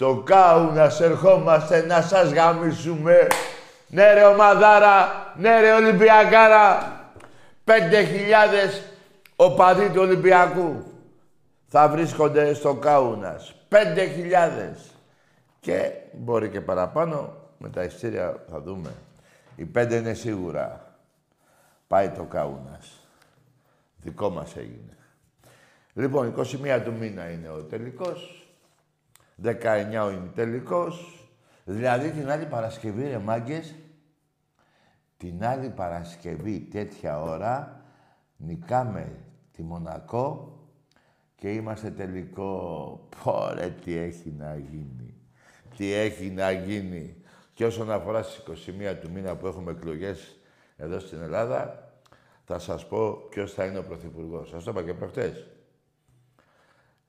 Στο Κάουνας ερχόμαστε να σας γαμίσουμε. Ναι ρε ομαδάρα, ναι ρε Ολυμπιακάρα. Πέντε χιλιάδες οπαδοί του Ολυμπιακού θα βρίσκονται στο Κάουνας. Πέντε χιλιάδες. Και μπορεί και παραπάνω, με τα ειστήρια θα δούμε. Οι πέντε είναι σίγουρα. Πάει το Κάουνας. Δικό μας έγινε. Λοιπόν, 21 του μήνα είναι ο τελικός. 19 ο ημιτελικός. Δηλαδή την άλλη Παρασκευή, ρε μάγκες, την άλλη Παρασκευή τέτοια ώρα νικάμε τη Μονακό και είμαστε τελικό. Πόρε, τι έχει να γίνει. Τι έχει να γίνει. Και όσον αφορά στις 21 του μήνα που έχουμε εκλογές εδώ στην Ελλάδα, θα σας πω ποιος θα είναι ο Πρωθυπουργός. Σας το είπα και προχτές.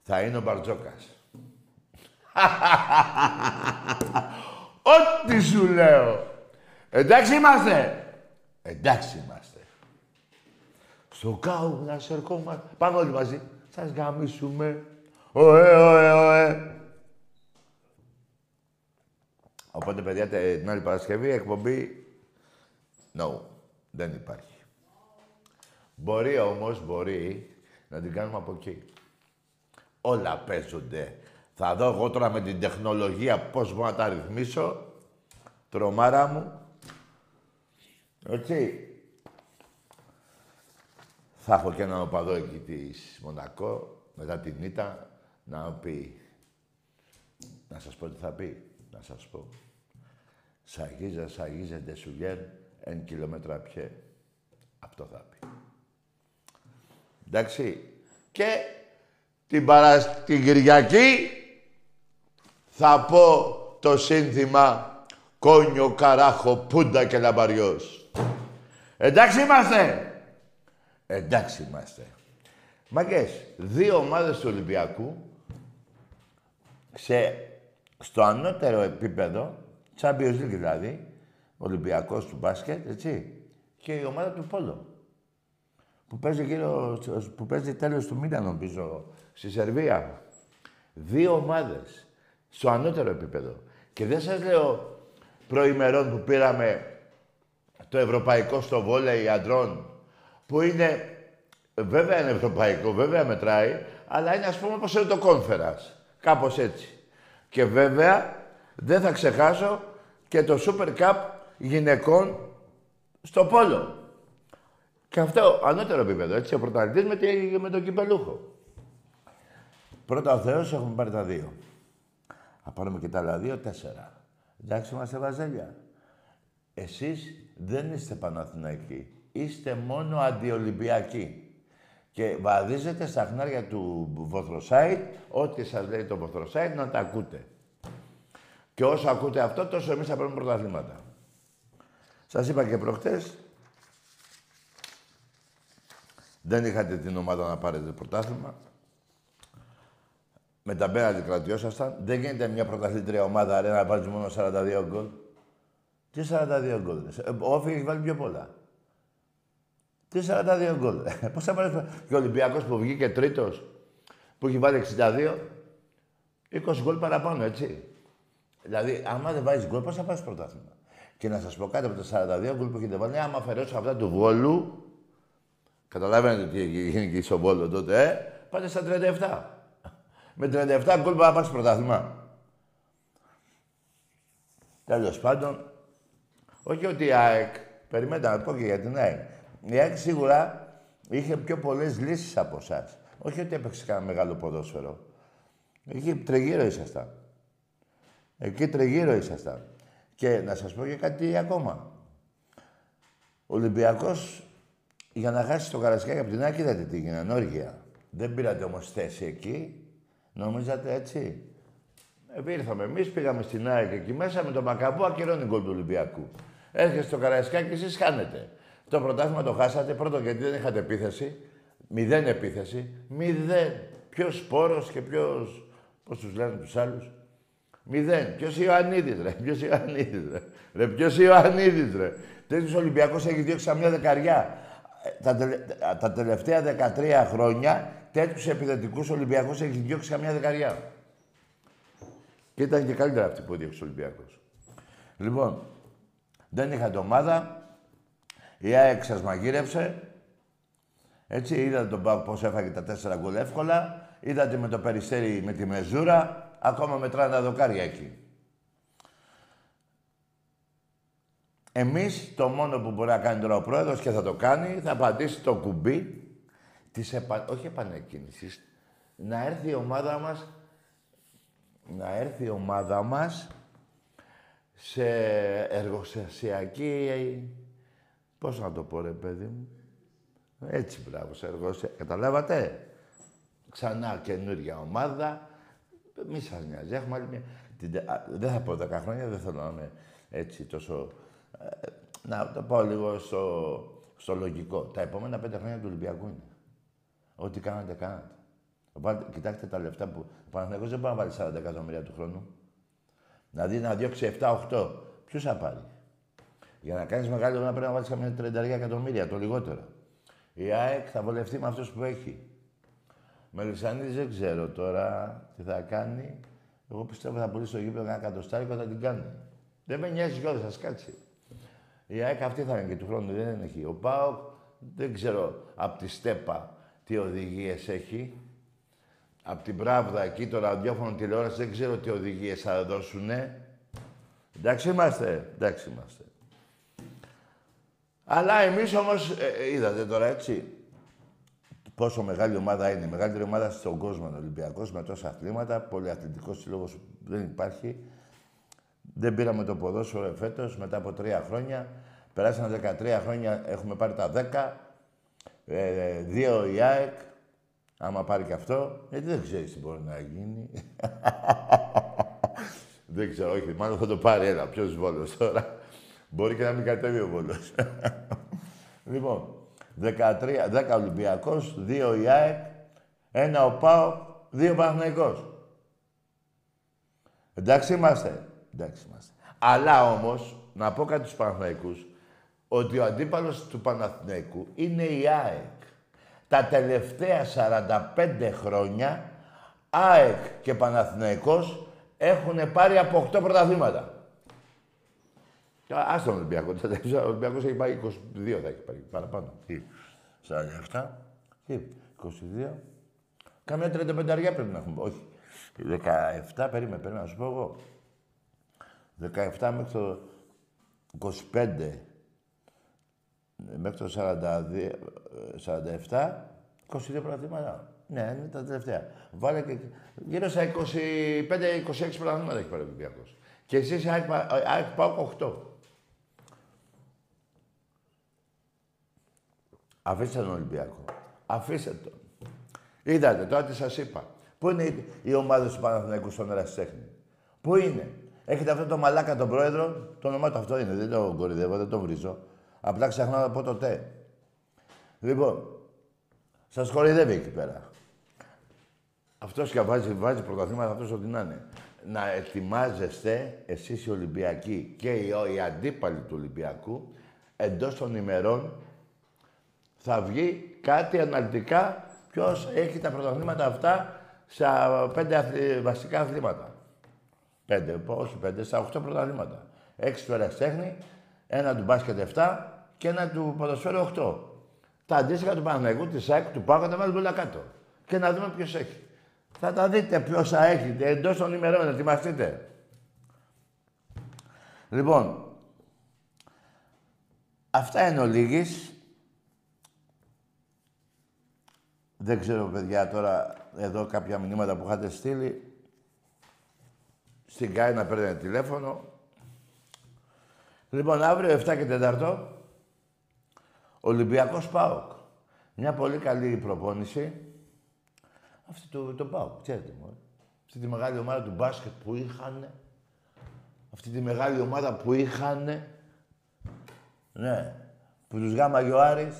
Θα είναι ο Μπαρτζόκας. Ό,τι σου λέω. Εντάξει είμαστε. Εντάξει είμαστε. Στο κάου να σε ερχόμαστε. Πάμε όλοι μαζί. Σας γαμίσουμε. Ωε, ωε, ωε. Οπότε, παιδιά, την άλλη Παρασκευή εκπομπή... No, δεν υπάρχει. Μπορεί όμως, μπορεί να την κάνουμε από εκεί. Όλα παίζονται. Θα δω εγώ τώρα με την τεχνολογία πώς μπορώ να τα ρυθμίσω. Τρομάρα μου. Έτσι. Θα έχω και έναν οπαδό εκεί της Μονακό, μετά την ήττα, να πει... Να σας πω τι θα πει. Να σας πω. Σαγίζα, σαγίζεται σουγέρ, εν κιλόμετρα πιέ. Αυτό θα πει. Εντάξει. Και την, παρα... την Κυριακή θα πω το σύνθημα «Κόνιο, καράχο, πούντα και λαμπαριός». Εντάξει είμαστε. Εντάξει είμαστε. Μαγκές, δύο ομάδες του Ολυμπιακού σε, στο ανώτερο επίπεδο, Champions League δηλαδή, Ολυμπιακός του μπάσκετ, έτσι, και η ομάδα του Πόλο. Που παίζει, γύρω, που παίζει τέλος του μήνα, νομίζω, στη Σερβία. Δύο ομάδες στο ανώτερο επίπεδο. Και δεν σας λέω προημερών που πήραμε το ευρωπαϊκό στο βόλεϊ αντρών, που είναι, βέβαια είναι ευρωπαϊκό, βέβαια μετράει, αλλά είναι ας πούμε όπως είναι το κόνφερας. Κάπως έτσι. Και βέβαια δεν θα ξεχάσω και το Super Cup γυναικών στο Πόλο. Και αυτό ανώτερο επίπεδο, έτσι, ο πρωταθλητής με, με τον κυπελούχο. Πρώτα ο Θεός έχουμε πάρει τα δύο. Θα πάρουμε και τα άλλα δύο, τέσσερα. Εντάξει, είμαστε βαζέλια. Εσείς δεν είστε Παναθηναϊκοί. Είστε μόνο αντιολυμπιακοί. Και βαδίζετε στα χνάρια του Βοθροσάιτ, ό,τι σας λέει το Βοθροσάιτ, να τα ακούτε. Και όσο ακούτε αυτό, τόσο εμείς θα παίρνουμε πρωταθλήματα. Σας είπα και προχτές, δεν είχατε την ομάδα να πάρετε πρωτάθλημα. Με τα πέναλτι κρατιώσασταν. Δεν γίνεται μια πρωταθλήτρια ομάδα ρε, να βάλει μόνο 42 γκολ. Τι 42 γκολ. Ο Όφη έχει βάλει πιο πολλά. Τι 42 γκολ. Πώς θα πάρεις. Και ο Ολυμπιακός που βγήκε τρίτος, που έχει βάλει 62, 20 γκολ παραπάνω, έτσι. Δηλαδή, άμα δεν βάζεις γκολ, πώς θα πάρεις πρωτάθλημα; Και να σας πω κάτι από τα 42 γκολ που έχετε βάλει, άμα αφαιρέσω αυτά του βόλου, καταλαβαίνετε τι έγινε και στο βόλο τότε, ε, πάτε στα 37. Με 37 γκολ να πάρεις πρωτάθλημα. Τέλος πάντων, όχι ότι η ΑΕΚ, περιμένετε να πω και για την ΑΕΚ. Η ΑΕΚ σίγουρα είχε πιο πολλές λύσεις από εσάς. Όχι ότι έπαιξε κανένα μεγάλο ποδόσφαιρο. Εκεί τριγύρω ήσασταν. Εκεί τριγύρω ήσασταν. Και να σας πω και κάτι ακόμα. Ο Ολυμπιακός, για να χάσει το Καρασκάκι από την Άκη, είδατε τι γίνανε, όργια. Δεν πήρατε όμως θέση εκεί. Νομίζατε έτσι; Ε, ήρθαμε εμείς, πήγαμε στην ΑΕΚ εκεί μέσα με τον Μακαμπού, ακυρώνει γκολ του Ολυμπιακού. Έρχεστε στο Καραϊσκάκι και εσείς χάνετε. Το πρωτάθλημα το χάσατε πρώτο γιατί δεν είχατε επίθεση. Μηδέν επίθεση. Μηδέn. Ποιος σπόρος και ποιος. Πώς τους λένε τους άλλους. Μηδέν. Ποιος Ιωαννίδης, ρε. Ποιος Ιωαννίδης, ρε. ρε Ποιος Ιωαννίδης, ρε. Τέτοιο Ολυμπιακός έχει διώξει σαν μια δεκαριά. Ε, τα, τελε... τα τελευταία 13 χρόνια τέτοιους επιθετικού Ολυμπιακούς έχει διώξει καμιά δεκαριά. Και ήταν και καλύτερα αυτή που έδιωξε ο Ολυμπιακός. Λοιπόν, δεν είχατε ομάδα. Η ΑΕΚ σας μαγείρευσε. Έτσι, είδατε τον Πάουκ πώς έφαγε τα τέσσερα γκολ εύκολα. Είδατε με το Περιστέρι με τη Μεζούρα. Ακόμα μετράνε τα δοκάρια εκεί. Εμείς το μόνο που μπορεί να κάνει τώρα ο πρόεδρος και θα το κάνει, θα πατήσει το κουμπί της επα... όχι επανεκκίνησης, να έρθει η ομάδα μας να έρθει η ομάδα μας σε εργοστασιακή... Πώς να το πω ρε παιδί μου. Έτσι μπράβο, σε εργοστασιακή. Καταλάβατε; Ξανά καινούργια ομάδα. Μη σας νοιάζει. Έχουμε άλλη μια... Δεν θα πω 10 χρόνια, δεν θέλω να είμαι έτσι τόσο... Ε, να το πω λίγο στο, στο λογικό. Τα επόμενα πέντε χρόνια του Ολυμπιακού είναι. Ό,τι κάνατε, κάνατε. Κοιτάξτε τα λεφτά που. Ο Παναθηναϊκός δεν μπορεί να βάλει 40 εκατομμύρια του χρόνου. Να δει να διώξει 7-8. Ποιος θα πάρει; Για να κάνεις μεγάλη ομάδα πρέπει να βάλεις καμιά 30 εκατομμύρια, το λιγότερο. Η ΑΕΚ θα βολευτεί με αυτούς που έχει. Μελισανίδης δεν ξέρω τώρα τι θα κάνει. Εγώ πιστεύω θα πουλήσει το γήπεδο ένα κατοστάρι και θα την κάνει. Δεν με νοιάζει κιόλας, θα κάτσει. Η ΑΕΚ αυτή θα είναι και του χρόνου, δεν έχει. Ο ΠΑΟΚ δεν ξέρω από τη ΣΤΕΠΑ τι οδηγίες έχει. Από την Πράβδα εκεί το ραδιόφωνο τηλεόραση δεν ξέρω τι οδηγίες θα δώσουνε. Εντάξει είμαστε, εντάξει είμαστε. Αλλά εμείς όμως, ε, ε, είδατε τώρα έτσι, πόσο μεγάλη ομάδα είναι. Η μεγαλύτερη ομάδα στον κόσμο είναι ο Ολυμπιακός με τόσα αθλήματα. Πολυαθλητικός σύλλογος δεν υπάρχει. Δεν πήραμε το ποδόσφαιρο φέτο μετά από τρία χρόνια. Περάσαν 13 χρόνια, έχουμε πάρει τα 10. Ε, δύο η ΑΕΚ, άμα πάρει και αυτό, γιατί δεν ξέρεις τι μπορεί να γίνει. δεν ξέρω, όχι, μάλλον θα το πάρει ένα. Ποιος βόλος τώρα. Μπορεί και να μην κατέβει ο βόλος. λοιπόν, 13, 10 Ολυμπιακός, 2 η ΑΕΚ, 1 ο ΠΑΟ, 2 Παναθηναϊκός. Εντάξει είμαστε. Εντάξει είμαστε. Αλλά όμως, να πω κάτι στους Παναθηναϊκούς, ότι ο αντίπαλος του Παναθηναϊκού είναι η ΑΕΚ. Τα τελευταία 45 χρόνια, ΑΕΚ και Παναθηναϊκός έχουν πάρει από 8 πρωταθλήματα. Ας τον Ολυμπιακό. Ο Ολυμπιακός έχει πάει 22, θα έχει πάρει παραπάνω. Τι, 47 τι, 22. Καμιά 35 αργία πρέπει να έχουμε. Όχι. 17, περίμενε, περίμενε να σου πω εγώ. 17 μέχρι το 25 μέχρι το 42, 47, 22 πρωταθλήματα. Ναι, είναι τα τελευταία. Βάλε και γύρω στα 25-26 πρωταθλήματα έχει πάρει ο Ολυμπιακός. Και εσείς έχει πάω 8. Αφήστε τον Ολυμπιακό. Αφήστε τον. Είδατε τώρα τι σας είπα. Πού είναι η ομάδα του Παναθηναϊκούς στον Ερασιτέχνη; Πού είναι; Έχετε αυτό το μαλάκα τον πρόεδρο; Το όνομά του αυτό είναι. Δεν το κορυδεύω, δεν το βρίζω. Απλά ξεχνάω να πω το τε. Λοιπόν, σας χορηδεύει εκεί πέρα. Αυτός και βάζει, βάζει πρωταθλήματα, αυτός ό,τι να είναι. Να ετοιμάζεστε εσείς οι Ολυμπιακοί και οι, οι αντίπαλοι του Ολυμπιακού εντός των ημερών θα βγει κάτι αναλυτικά ποιος έχει τα πρωταθλήματα αυτά σε πέντε βασικά αθλήματα. Πέντε, όχι πέντε, στα οχτώ πρωταθλήματα. Έξι του τέχνη, ένα του μπάσκετ 7 και ένα του ποδοσφαίρου 8. Τα αντίστοιχα του Παναγικού, της ΣΑΚ, του Πάγου, τα βάλουμε όλα κάτω. Και να δούμε ποιος έχει. Θα τα δείτε ποιος θα έχετε εντός των ημερών, ετοιμαστείτε. Λοιπόν, αυτά είναι ο Λίγης. Δεν ξέρω, παιδιά, τώρα εδώ κάποια μηνύματα που είχατε στείλει. Στην ΚΑΗ να παίρνετε τηλέφωνο. Λοιπόν, αύριο 7 και 4 Ολυμπιακός ΠΑΟΚ. Μια πολύ καλή προπόνηση. Αυτή το, το ΠΑΟΚ, ξέρετε μόνο. Αυτή τη μεγάλη ομάδα του μπάσκετ που είχαν. Αυτή τη μεγάλη ομάδα που είχαν. Ναι. Που τους γάμαγε ο Άρης.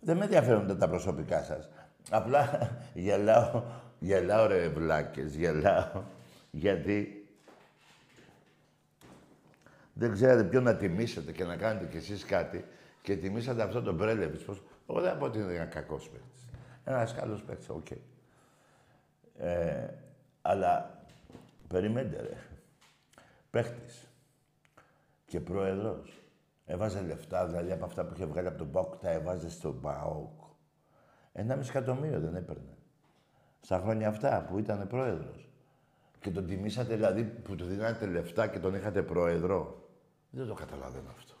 Δεν με ενδιαφέρουν τα προσωπικά σας. Απλά γελάω, γελάω ρε βλάκες, γελάω. Γιατί δεν ξέρετε ποιον να τιμήσετε και να κάνετε κι εσείς κάτι και τιμήσατε αυτό τον Μπρέλεβιτς. Πώς... Εγώ δεν πω ότι είναι ένα κακό παίκτης. Ένας καλός παίκτης, ok. Okay. Ε, αλλά Περίμενε, ρε. Παίχτης. Και πρόεδρος. Έβαζε λεφτά, δηλαδή από αυτά που είχε βγάλει από τον ΠΑΟΚ, τα έβαζε στον ΠΑΟΚ. Ένα μισό εκατομμύριο δεν έπαιρνε. Στα χρόνια αυτά που ήταν πρόεδρος. Και τον τιμήσατε, δηλαδή, που του δίνατε λεφτά και τον είχατε πρόεδρο. Δεν το καταλαβαίνω αυτό.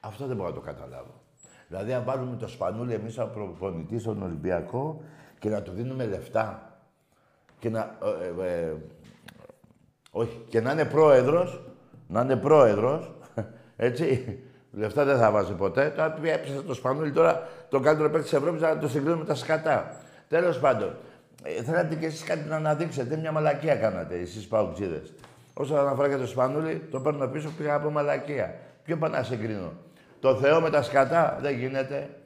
Αυτό δεν μπορώ να το καταλάβω. Δηλαδή, αν βάλουμε το σπανούλι εμείς σαν προπονητή στον Ολυμπιακό και να του δίνουμε λεφτά και να. Ε, ε, ε όχι, και να είναι πρόεδρος, να είναι πρόεδρος, έτσι. Λεφτά δεν θα βάζει ποτέ. Τώρα έπιασε το σπανούλι τώρα το καλύτερο παίκτη της Ευρώπης να το συγκρίνουμε με τα σκατά. Τέλος πάντων, ε, θέλατε κι εσείς κάτι να αναδείξετε. Μια μαλακία κάνατε εσείς παουξίδε. Όσο αναφορά για το σπανούλι, το παίρνω πίσω, πήγα από μαλακία. Ποιο πάω να συγκρίνω; Το Θεό με τα σκατά δεν γίνεται.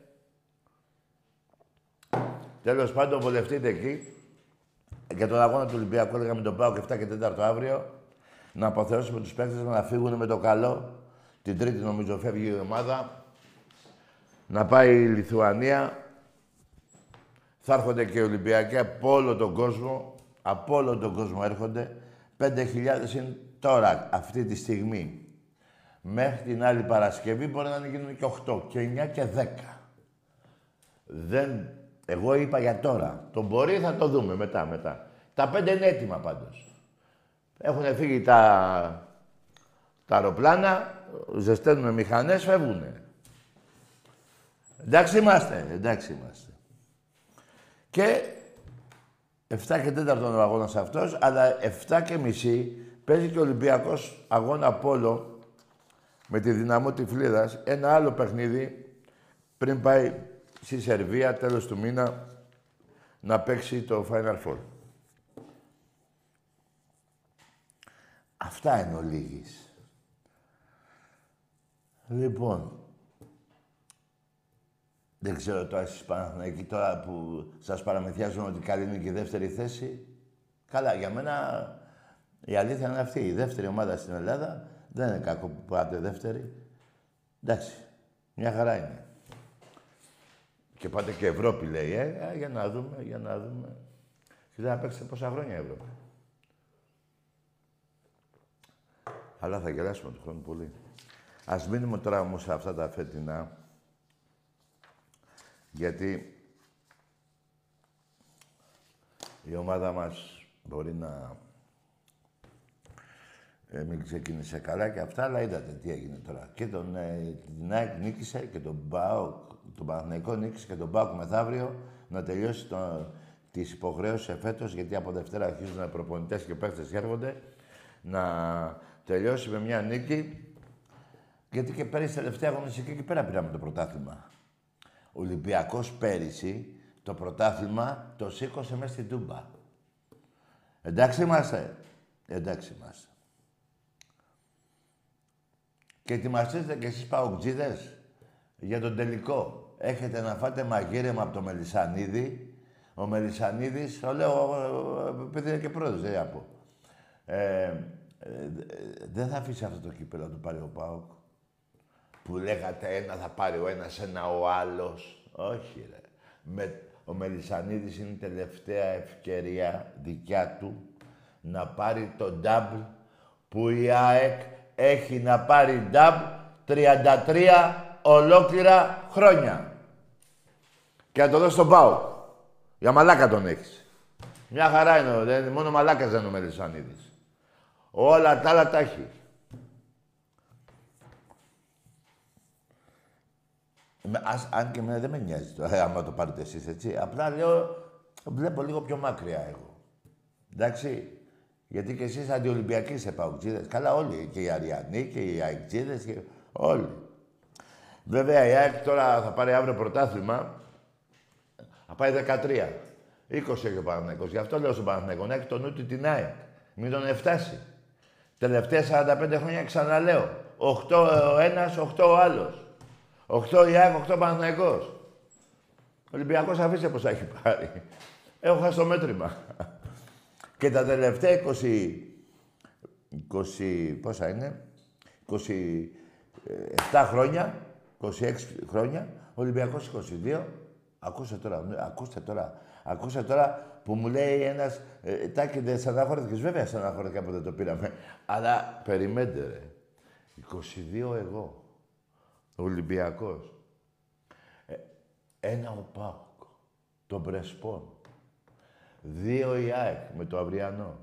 Τέλος πάντων, βολευτείτε εκεί. Για τον αγώνα του Ολυμπιακού λέγαμε τον Πάο και 7 και 4 αύριο. Να αποθεώσουμε τους παίκτες να φύγουν με το καλό. Την Τρίτη νομίζω φεύγει η ομάδα. Να πάει η Λιθουανία. Θα έρχονται και οι Ολυμπιακοί από όλο τον κόσμο. Από όλο τον κόσμο έρχονται. 5.000 είναι τώρα, αυτή τη στιγμή. Μέχρι την άλλη Παρασκευή μπορεί να γίνουν και 8 και 9 και 10. Δεν... Εγώ είπα για τώρα. Το μπορεί θα το δούμε μετά, μετά. Τα πέντε είναι έτοιμα πάντως. Έχουν φύγει τα, τα αεροπλάνα, ζεσταίνουν μηχανές, φεύγουνε. Εντάξει είμαστε, εντάξει είμαστε. Και 7 και 4 ο αγώνας αυτός, αλλά 7 και μισή παίζει και ο Ολυμπιακός αγώνα πόλο με τη δυναμό Τυφλίδας ένα άλλο παιχνίδι πριν πάει στη Σερβία τέλος του μήνα να παίξει το Final Four. Αυτά είναι ο Λίγης. Λοιπόν, δεν ξέρω τώρα εσείς εκεί τώρα που σας παραμεθιάζουν ότι καλή είναι και η δεύτερη θέση. Καλά, για μένα η αλήθεια είναι αυτή. Η δεύτερη ομάδα στην Ελλάδα δεν είναι κακό που πάτε δεύτερη. Εντάξει, μια χαρά είναι. Και πάτε και Ευρώπη, λέει, ε, για να δούμε, για να δούμε. Και δεν παίξετε πόσα χρόνια Ευρώπη. Αλλά θα γελάσουμε τον χρόνο πολύ. Ας μείνουμε τώρα όμως σε αυτά τα φετινά. Γιατί η ομάδα μας μπορεί να ε, μην ξεκίνησε καλά και αυτά, αλλά είδατε τι έγινε τώρα. Και τον, ε, την ΑΕΚ νίκησε και τον Μπάουκ, τον Παναθηναϊκό νίκησε και τον Μπάουκ μεθαύριο να τελειώσει το, τις υποχρέωσεις εφέτος, γιατί από Δευτέρα αρχίζουν οι προπονητές και παίχτες έρχονται, να τελειώσει με μια νίκη, γιατί και πέρυσι τελευταία αγωνιστική εκεί πέρα πήραμε το πρωτάθλημα. Ο Ολυμπιακός πέρυσι το πρωτάθλημα το σήκωσε μέσα στην Τούμπα. Εντάξει είμαστε. Εντάξει είμαστε. Και ετοιμαστείτε κι εσείς παουτζίδες για τον τελικό. Έχετε να φάτε μαγείρεμα από το Μελισανίδη. Ο Μελισανίδης, το λέω επειδή είναι και πρόεδρος, δεν πω. Ε, ε, δεν θα αφήσει αυτό το κύπελο να το πάρει ο Πάοκ. Που λέγατε ένα θα πάρει ο ένας, ένα ο άλλος. Όχι ρε. Με, ο Μελισανίδης είναι η τελευταία ευκαιρία δικιά του να πάρει το double που η ΑΕΚ έχει να πάρει νταμπ 33 ολόκληρα χρόνια. Και να το δώσει στον Πάο. Για μαλάκα τον έχεις. Μια χαρά είναι, δεν, μόνο μαλάκα δεν είναι ο Μελισσανίδης. Όλα τα άλλα τα έχει. Ας, αν και εμένα δεν με νοιάζει το, άμα το πάρετε εσείς, έτσι. Απλά λέω, βλέπω λίγο πιο μακριά εγώ. Εντάξει. Γιατί και εσείς αντιολυμπιακοί σε παουκτζίδες. Καλά όλοι. Και οι Αριανοί και οι Αεκτζίδες και όλοι. Βέβαια η ΑΕΚ τώρα θα πάρει αύριο πρωτάθλημα. Θα πάει 13. 20 έχει ο Παναθηναϊκός. Γι' αυτό λέω στον Παναθηναϊκό να έχει το νου του την ΑΕΚ. Μην τον εφτάσει. Τελευταία 45 χρόνια ξαναλέω. 8 ο ένας, 8 ο άλλος. 8 η ΑΕΚ, 8 ο Παναθηναϊκός. Ο Ολυμπιακός αφήστε πως έχει πάρει. Έχω χάσει το μέτρημα. Και τα τελευταία 20, 20 πόσα είναι, 27 χρόνια, 26 χρόνια, ο Ολυμπιακός 22, Ακούστε τώρα, ναι, ακούστε τώρα. Ακούστε τώρα που μου λέει ένας, ε, τάκι δεν στεναχωρέθηκες. Βέβαια στεναχωρέθηκα που δεν το πήραμε. Αλλά περιμέντε ρε. 22 εγώ. Ολυμπιακός. Ε, ένα ο Πάουκ. Το Μπρεσπόν. Δύο η ΑΕΚ με το Αυριανό.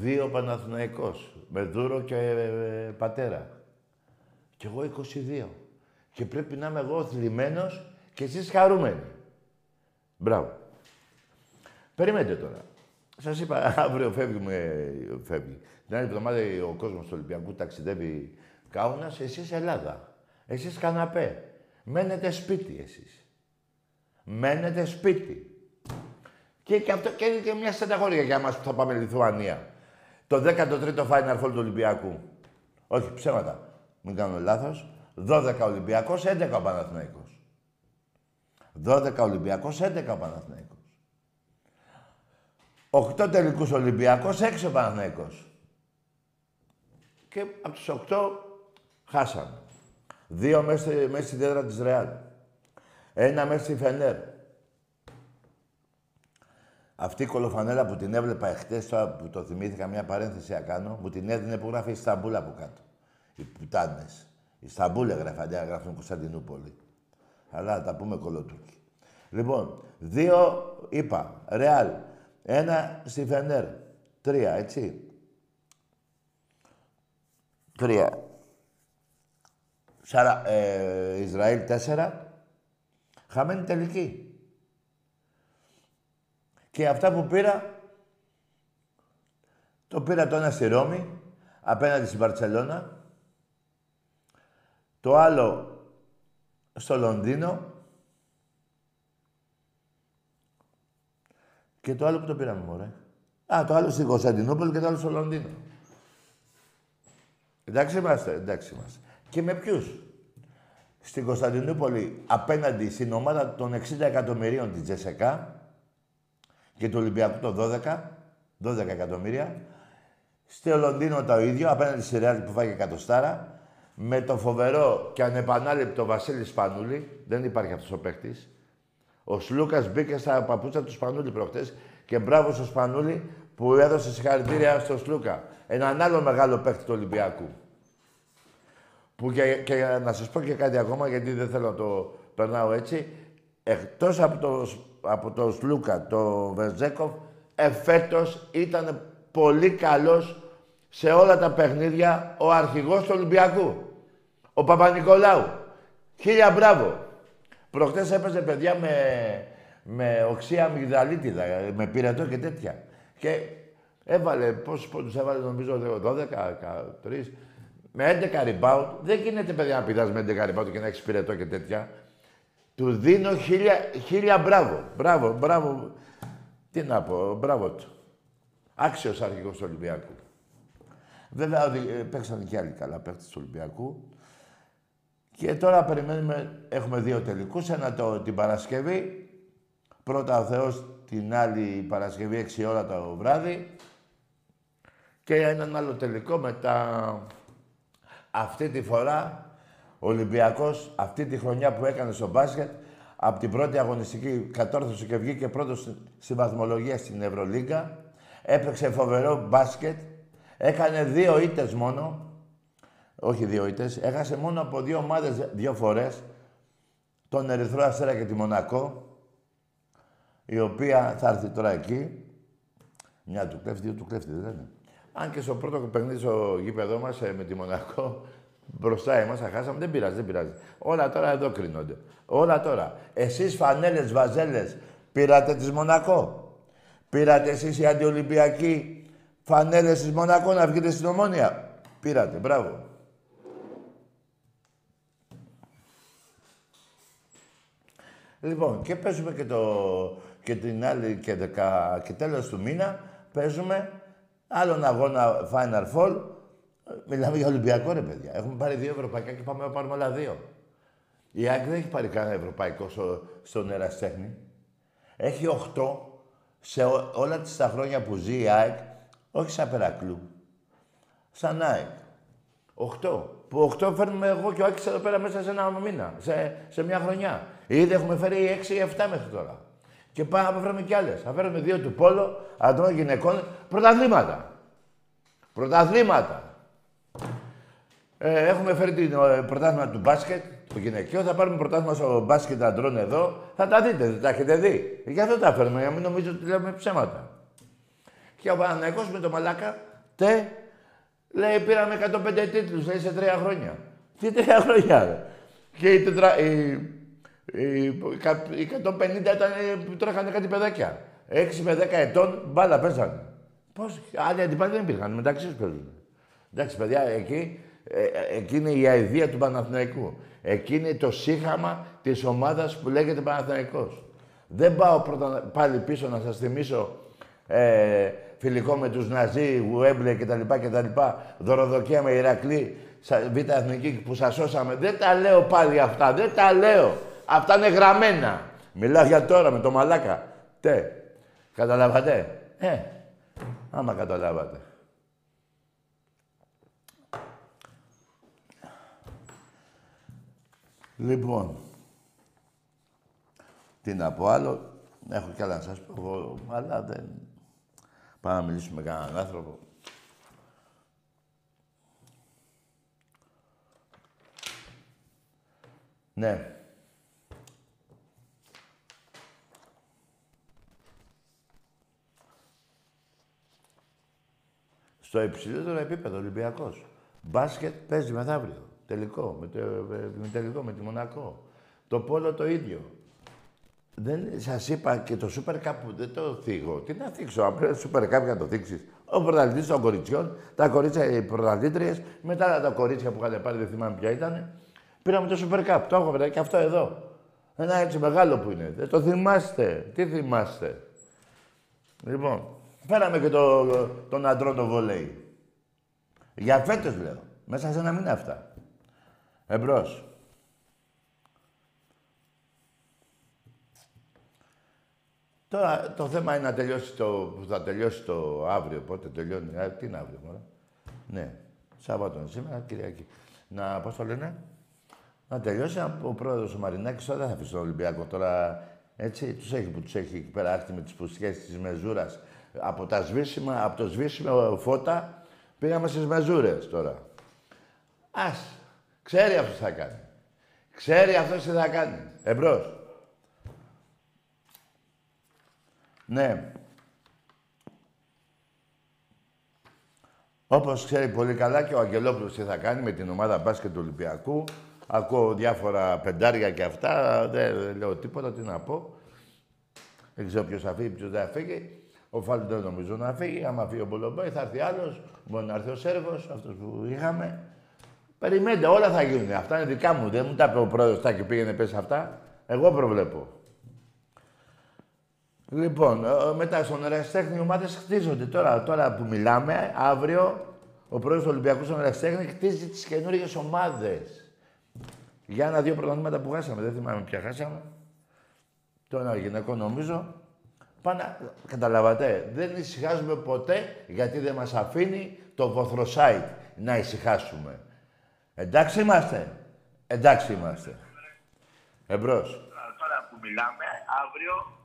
Δύο Παναθηναϊκός με Δούρο και ε, Πατέρα. Κι εγώ 22. Και πρέπει να είμαι εγώ θλιμμένος και εσείς χαρούμενοι. Μπράβο. Περιμένετε τώρα. Σας είπα, αύριο φεύγουμε, φεύγει. Την άλλη εβδομάδα ο κόσμος του Ολυμπιακού ταξιδεύει Κάουνας, εσείς Ελλάδα. Εσείς καναπέ. Μένετε σπίτι εσείς. Μένετε σπίτι. Και, και αυτό και είναι και μια στεναχώρια για μα που θα πάμε Λιθουανία. Το 13ο Final Four του Ολυμπιακού. Όχι, ψέματα. Μην κάνω λάθος. 12 Ολυμπιακός, 11 ο Παναθηναϊκός. 12 Ολυμπιακός, 11 ο Παναθηναϊκός. 8 τελικούς Ολυμπιακός, 6 ο Παναθηναϊκός. Και από τους 8 χάσαμε. Δύο μέσα, μέσα στη δέντρα της Ρεάλ. Ένα μέσα στη Φενέρ. Αυτή η κολοφανέλα που την έβλεπα εχθές, τώρα που το θυμήθηκα, μια παρένθεση να κάνω, μου την έδινε που γράφει Ισταμπούλ από κάτω. Οι πουτάνες. Ισταμπούλ έγραφε, αντί να γράφουν Κωνσταντινούπολη. Αλλά τα πούμε κολοτούκι. Λοιπόν, δύο είπα, Ρεάλ. Ένα στη Φενέρ. Τρία, έτσι. Τρία. Σαρα, ε, Ισραήλ τέσσερα. Χαμένη τελική. Και αυτά που πήρα, το πήρα το ένα στη Ρώμη, απέναντι στην Βαρτσελώνα. Το άλλο στο Λονδίνο. Και το άλλο που το πήραμε, μωρέ. Α, το άλλο στην Κωνσταντινούπολη και το άλλο στο Λονδίνο. Εντάξει είμαστε, εντάξει είμαστε. Και με ποιους; Στην Κωνσταντινούπολη απέναντι στην ομάδα των 60 εκατομμυρίων της Τζεσεκά και του Ολυμπιακού το 12, 12 εκατομμύρια. Στο Λονδίνο το ίδιο, απέναντι στη Ρεάλ που φάγε εκατοστάρα. Με το φοβερό και ανεπανάληπτο Βασίλη Σπανούλη, δεν υπάρχει αυτός ο παίχτης. Ο Σλούκας μπήκε στα παπούτσα του Σπανούλη προχτές και μπράβο στο Σπανούλη που έδωσε συγχαρητήρια στο Σλούκα. Έναν άλλο μεγάλο παίχτη του Ολυμπιακού. Που και, και να σας πω και κάτι ακόμα, γιατί δεν θέλω να το περνάω έτσι. Εκτός από το, από το Σλούκα, το Βεζέκοφ, εφέτος ήταν πολύ καλός σε όλα τα παιχνίδια ο αρχηγός του Ολυμπιακού. Ο Παπα-Νικολάου. Χίλια μπράβο. Προχτές έπαιζε παιδιά με, με οξία αμυγδαλίτιδα, με πυρετό και τέτοια. Και έβαλε, πόσους πόντους έβαλε, νομίζω 12, 13, με 11 rebound. Δεν γίνεται παιδιά να πηδάς με 11 rebound και να έχεις πυρετό και τέτοια. Του δίνω χίλια, χίλια μπράβο. Μπράβο, μπράβο. Τι να πω, μπράβο του. Άξιος αρχηγός του Ολυμπιακού. Βέβαια, ε, παίξαν και άλλοι καλά παίχτες του Ολυμπιακού. Και τώρα περιμένουμε, έχουμε δύο τελικούς, ένα το, την Παρασκευή, πρώτα ο Θεός την άλλη Παρασκευή, έξι ώρα το βράδυ και έναν άλλο τελικό μετά αυτή τη φορά ο Ολυμπιακός αυτή τη χρονιά που έκανε στο μπάσκετ από την πρώτη αγωνιστική κατόρθωσε και βγήκε πρώτος στη βαθμολογία στην Ευρωλίγκα. Έπαιξε φοβερό μπάσκετ. Έκανε δύο ήττες μόνο όχι δύο ήττες, έχασε μόνο από δύο ομάδες δύο φορές, τον Ερυθρό Αστέρα και τη Μονακό, η οποία θα έρθει τώρα εκεί. Μια του κλέφτη, δύο του κλέφτη, δεν είναι. Αν και στο πρώτο παιχνίδι στο γήπεδό μας ε, με τη Μονακό, μπροστά εμάς, θα χάσαμε, δεν πειράζει, δεν πειράζει. Όλα τώρα εδώ κρίνονται. Όλα τώρα. Εσείς φανέλες, βαζέλες, πήρατε της Μονακό. Πήρατε εσείς οι αντιολυμπιακοί φανέλες της Μονακό να βγείτε στην Ομόνια. Πήρατε, μπράβο. Λοιπόν, και παίζουμε και, το, και την άλλη και, δεκα, και τέλος του μήνα παίζουμε άλλον αγώνα Final Four. Μιλάμε για Ολυμπιακό ρε παιδιά. Έχουμε πάρει δύο ευρωπαϊκά και πάμε να πάρουμε άλλα δύο. Η ΑΕΚ δεν έχει πάρει κανένα ευρωπαϊκό στο, στον Εραστέχνη. Έχει οχτώ σε όλα τις τα χρόνια που ζει η ΑΕΚ, όχι σαν Περακλού. Σαν ΑΕΚ. Οχτώ. Που 8 φέρνουμε εγώ και ο Άκης εδώ πέρα μέσα σε ένα μήνα, σε, σε μια χρονιά. Ήδη έχουμε φέρει 6 ή 7 μέχρι τώρα. Και πάμε να φέρουμε κι άλλες. Θα φέρουμε δύο του πόλο, αντρών γυναικών, πρωταθλήματα. Πρωταθλήματα. Ε, έχουμε φέρει την ε, πρωτάθλημα του μπάσκετ, το γυναικείο. Θα πάρουμε πρωτάθλημα στο μπάσκετ αντρών εδώ. Θα τα δείτε, δεν τα έχετε δει. Γι' αυτό τα φέρουμε, για να μην νομίζετε ότι λέμε ψέματα. Και ο Παναγιώτο με το μαλάκα, τε, λέει πήραμε 105 τίτλους, λέει σε τρία χρόνια. Τι τρία χρόνια, ρε. Και οι, τετρα... οι... οι 150 ήταν που τρέχανε κάτι παιδάκια. 6 με 10 ετών μπάλα παίζανε. Πώς, άλλοι αντιπάλοι δεν υπήρχαν, μεταξύ τους παίζουν. Εντάξει, παιδιά, εκεί, ε, ε, εκεί είναι η αηδία του Παναθηναϊκού. Εκεί είναι το σύγχαμα της ομάδας που λέγεται Παναθηναϊκός. Δεν πάω πρώτα, πάλι πίσω να σας θυμίσω ε, φιλικό με τους Ναζί, Γουέμπλε κτλ. κτλ. Δωροδοκία με Ηρακλή, Β' Εθνική που σας σώσαμε. Δεν τα λέω πάλι αυτά, δεν τα λέω. Αυτά είναι γραμμένα. Μιλάω για τώρα με το μαλάκα. Τε. Καταλάβατε; Ε, άμα καταλάβατε. Λοιπόν, τι να πω άλλο, έχω κι άλλα να σας πω, αλλά δεν... Πάμε να μιλήσουμε με κανέναν άνθρωπο. Ναι. Στο υψηλότερο επίπεδο Ολυμπιακός. Μπάσκετ παίζει μεθαύριο. Τελικό, με, το, με τελικό, με τη Μονακό. Το πόλο το ίδιο. Δεν σας είπα και το Super Cup που δεν το θίγω. Τι να θίξω, απλά το Super Cup να το θίξεις. Ο πρωταθλητής των κοριτσιών, τα κορίτσια, οι πρωταθλήτριες, μετά τα κορίτσια που είχαν πάρει, δεν θυμάμαι ποια ήταν. Πήραμε το Super Cup. Το έχω και αυτό εδώ. Ένα έτσι μεγάλο που είναι. Δεν το θυμάστε. Τι θυμάστε. Λοιπόν, φέραμε και το, τον αντρό το βολέι. Για φέτος λέω. Μέσα σε ένα μήνα αυτά. Εμπρός. Τώρα το θέμα είναι να τελειώσει το, θα τελειώσει το αύριο. Πότε τελειώνει. Α, τι είναι αύριο, μωρέ; Ναι. Σάββατο είναι σήμερα, Κυριακή. Να, πώς το λένε; Να τελειώσει ο πρόεδρος ο Μαρινάκης τώρα δεν θα αφήσει τον Ολυμπιακό. Τώρα έτσι τους έχει που τους έχει εκεί πέρα με τις πουστιές της Μεζούρας. Από, τα σβήσιμα, από το σβήσιμο φώτα πήγαμε στις Μεζούρες τώρα. Ας, ξέρει αυτός τι θα κάνει. Ξέρει αυτός τι θα κάνει. Εμπρός. Ναι. Όπως ξέρει πολύ καλά και ο Αγγελόπουλος τι θα κάνει με την ομάδα μπάσκετ του Ολυμπιακού. Ακούω διάφορα πεντάρια και αυτά. Δεν λέω τίποτα, τι να πω. Δεν ξέρω ποιος θα φύγει, ποιος δεν θα φύγει. Ο Φάλου δεν νομίζω να φύγει. Άμα φύγει ο Μπολομπόη θα έρθει άλλος. Μπορεί να έρθει ο Σέρβος, αυτός που είχαμε. Περιμένετε, όλα θα γίνουν. Αυτά είναι δικά μου. Δεν μου τα είπε ο πρόεδρος και πήγαινε πέσει αυτά. Εγώ προβλέπω. Λοιπόν, ε, μετά στον Εραστέχνη οι ομάδες χτίζονται. Τώρα, τώρα που μιλάμε, αύριο ο πρόεδρος του Ολυμπιακού στον Εραστέχνη χτίζει τις καινούργιες ομάδες. Για ένα-δύο πρωταθλήματα που χάσαμε, δεν θυμάμαι ποια χάσαμε. Το ένα γυναικό νομίζω. Πάνε, καταλαβατε, δεν ησυχάζουμε ποτέ γιατί δεν μας αφήνει το βοθροσάιτ να ησυχάσουμε. Εντάξει είμαστε. Εντάξει είμαστε. Εμπρός. Τώρα που μιλάμε, αύριο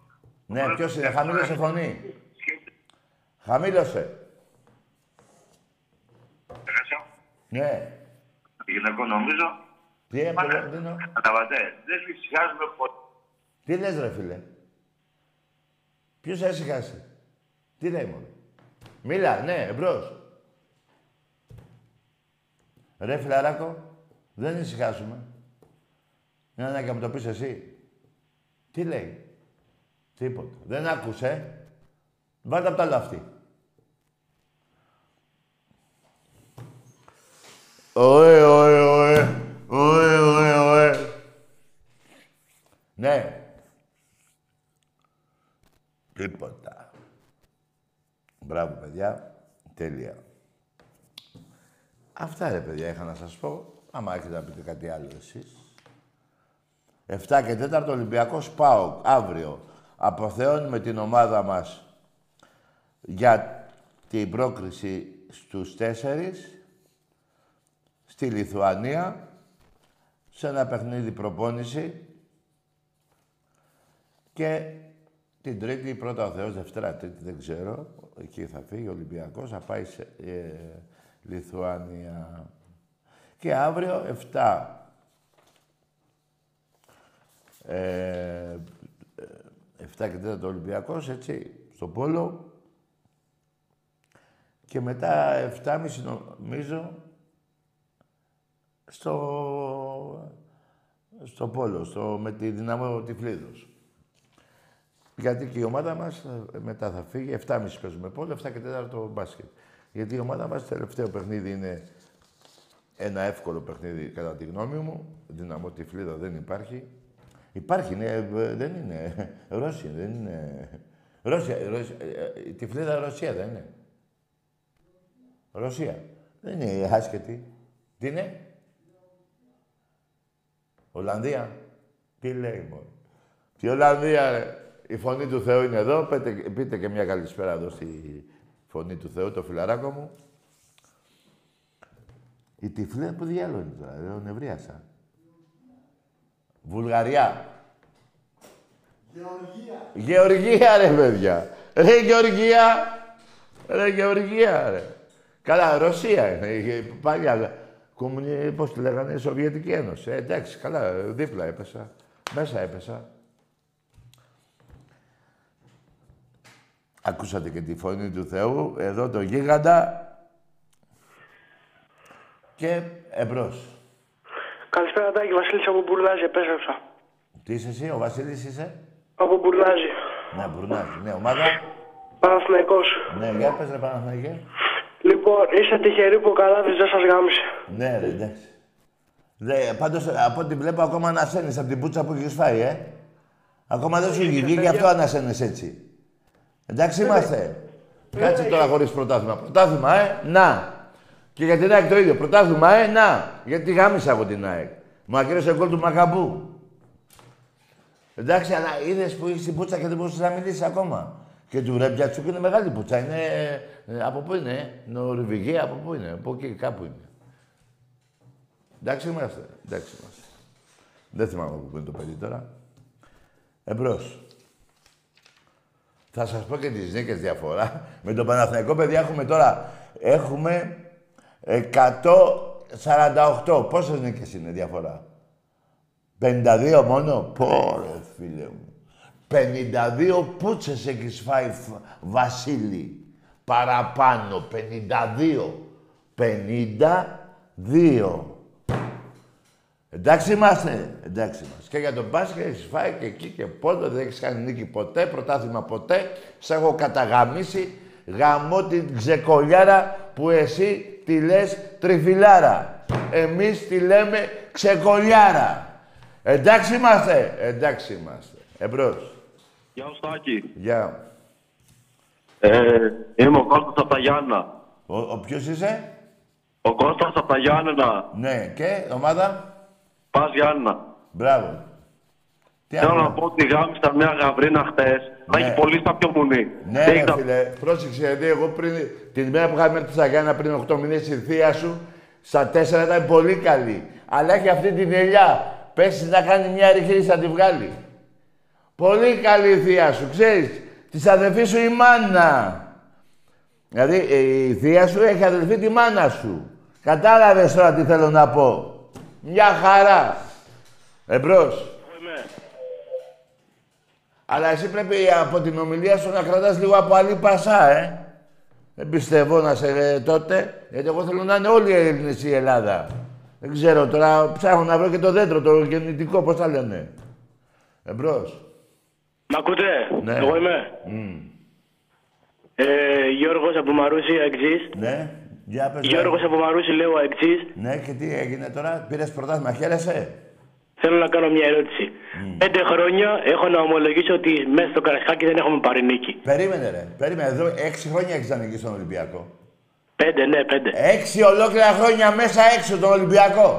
ναι, ποιος είναι, χαμήλωσε φωνή. Χαμήλωσε. Ναι. Γυναικό νομίζω. Τι έπρεπε, τι είναι. Καταλαβαίνετε, δεν φυσικάζουμε ποτέ. Τι λες ρε φίλε; Ποιος έσυχασε; Τι λέει μόνο; Μίλα, ναι, εμπρός. Ρε φιλαράκο, δεν ησυχάσουμε. Μια να και μου το πεις εσύ. Τι λέει. Τίποτα. Δεν άκουσε. Βάλτε απ' τα λαφτή. Ωε, ωε, ωε. Ωε, ωε, ωε. Ναι. Τίποτα. Μπράβο, παιδιά. Τέλεια. Αυτά, ρε παιδιά, είχα να σας πω. Άμα έχετε να πείτε κάτι άλλο εσείς. 7 και 4 Ολυμπιακός πάω αύριο αποθεώνουμε την ομάδα μας για την πρόκριση στους τέσσερις στη Λιθουανία σε ένα παιχνίδι προπόνηση και την Τρίτη, πρώτα ο Θεός, Δευτέρα, Τρίτη, δεν ξέρω, εκεί θα φύγει ο Ολυμπιακός, θα πάει σε ε, Λιθουανία. Και αύριο 7 ε, 7 και 4 το Ολυμπιακός, έτσι, στο Πόλο. Και μετά 7.30 νομίζω στο, στο Πόλο, στο, με τη δυναμό Τυφλίδος. Γιατί και η ομάδα μας ε, μετά θα φύγει, 7.30 παίζουμε Πόλο, 7 και 4 το μπάσκετ. Γιατί η ομάδα μας τελευταίο παιχνίδι είναι ένα εύκολο παιχνίδι κατά τη γνώμη μου. Δυναμό Τυφλίδα δεν υπάρχει. Υπάρχει, ναι, ε, δεν είναι. Ρώσια, δεν είναι. Ρώσια, Ρώσια ε, Τυφλίδα Ρωσία δεν είναι. Ρωσία. Δεν είναι άσχετη. Τι είναι; Ολλανδία. Τι λέει μόνο. Τι Ολλανδία, ρε. Η φωνή του Θεού είναι εδώ. Πείτε, πείτε και μια καλησπέρα εδώ στη φωνή του Θεού, το φιλαράκο μου. Η τυφλή που διάλογο είναι τώρα, δεν νευρίασα. Βουλγαρία. Γεωργία. Γεωργία, ρε παιδιά. Ρε Γεωργία. Ρε Γεωργία, ρε. Καλά, Ρωσία είναι. Παλιά, κομμουνι... πώς τη λέγανε, Σοβιετική Ένωση. Ε, εντάξει, καλά, δίπλα έπεσα. Μέσα έπεσα. Ακούσατε και τη φωνή του Θεού, εδώ το γίγαντα και εμπρός. Καλησπέρα, Τάκη. Βασίλης από Μπουρλάζη, επέστρεψα. Τι είσαι εσύ, ο Βασίλης είσαι; Από Μπουρλάζη. Ναι, Μπουρνάζη. Ναι, ομάδα. Παναθηναϊκός. Ναι, για πες ρε Παναθηναϊκέ. Λοιπόν, είστε τυχεροί που ο Καλάθης δεν σας γάμισε. Ναι, ρε, εντάξει. Δε, πάντως, από ό,τι βλέπω, ακόμα ανασένεις από την πουτσα που έχεις φάει, ε. Ακόμα δεν σου έχει βγει, γι' αυτό ανασένεις έτσι. Εντάξει είμαστε. Κάτσε τώρα χωρίς πρωτάθλημα. Πρωτάθλημα, ε. Να. Και για την ΑΕΚ το ίδιο. Πρωτάθλημα, ε. Να. Γιατί γάμισα από την ΑΕΚ. Μου ακύρωσε γκολ του Μακαμπού. Εντάξει, αλλά είδες που είσαι την πουτσα και δεν μπορούσες να μιλήσεις ακόμα. Και του Ρεμπιατσούκ είναι μεγάλη πουτσα. Είναι. ε, από πού είναι, ε; Νορβηγία, από πού είναι. Από εκεί κάπου είναι. Εντάξει είμαστε. Εντάξει είμαστε. Δεν θυμάμαι πού είναι το παιδί τώρα. Εμπρός. Θα σας πω και τις νίκες διαφορά. Με τον Παναθηναϊκό, παιδιά, έχουμε τώρα... Έχουμε 148. Πόσες νίκες είναι διαφορά; 52 μόνο; Πω, ρε, φίλε μου. 52 πούτσες έχεις φάει, Φ- Βασίλη. Παραπάνω. 52. 52. Εντάξει είμαστε. Εντάξει είμαστε. Και για τον μπάσκετ έχεις φάει και εκεί και πόντο. Δεν έχεις κάνει νίκη ποτέ, πρωτάθλημα ποτέ. Σ' έχω καταγαμίσει. Γαμώ την ξεκολιάρα που εσύ τη λες τριφυλάρα. Εμείς τη λέμε ξεκολιάρα. Εντάξει είμαστε. Εντάξει είμαστε. Εμπρός. Γεια σου Στάκη. Γεια. Ε, είμαι ο Κώστας από τα Γιάννα. Ο, ο ποιος είσαι; Ο Κώστας από τα Γιάννενα. Ναι. Και ομάδα; Πας Γιάννα. Μπράβο. Τι Θέλω άλλο; να πω ότι γάμισα μια γαβρίνα χτες. Θα Ναι. έχει πολύ στα πιο μουνή. Ναι, Δεν ρε ήταν- φίλε, πρόσεξε, γιατί εγώ πριν, την μέρα που είχαμε έρθει στα Γιάννα πριν 8 μήνες η θεία σου, στα 4 ήταν πολύ καλή. Αλλά έχει αυτή την ελιά. Πέσει να κάνει μια ρηχή να τη βγάλει. Πολύ καλή η θεία σου, ξέρεις. Της αδερφή σου η μάνα. Δηλαδή ε, η θεία σου έχει αδελφή τη μάνα σου. Κατάλαβες τώρα τι θέλω να πω. Μια χαρά. Εμπρός. Αλλά εσύ πρέπει από την ομιλία σου να κρατάς λίγο από άλλη πασά, ε. Δεν πιστεύω να σε ε, τότε, γιατί εγώ θέλω να είναι όλοι οι Έλληνες η Ελλάδα. Δεν ξέρω τώρα, ψάχνω να βρω και το δέντρο, το γεννητικό, πώς τα λένε. Εμπρός. Μ' ακούτε, Ναι. εγώ είμαι. Ε, Γιώργος από Μαρούσι, εξής. Ναι, για πες. Γιώργος από Μαρούσι, λέω εξής. Ναι, και τι έγινε τώρα, πήρες πρωτάθλημα, χαίρεσαι; Θέλω να κάνω μια ερώτηση. Πέντε χρόνια έχω να ομολογήσω ότι μέσα στο Καρασκάκι δεν έχουμε πάρει νίκη. Περίμενε ρε, περίμενε. Εδώ έξι χρόνια έχεις νικήσεις στον Ολυμπιακό. Πέντε, ναι, πέντε. Έξι ολόκληρα χρόνια μέσα έξω τον Ολυμπιακό.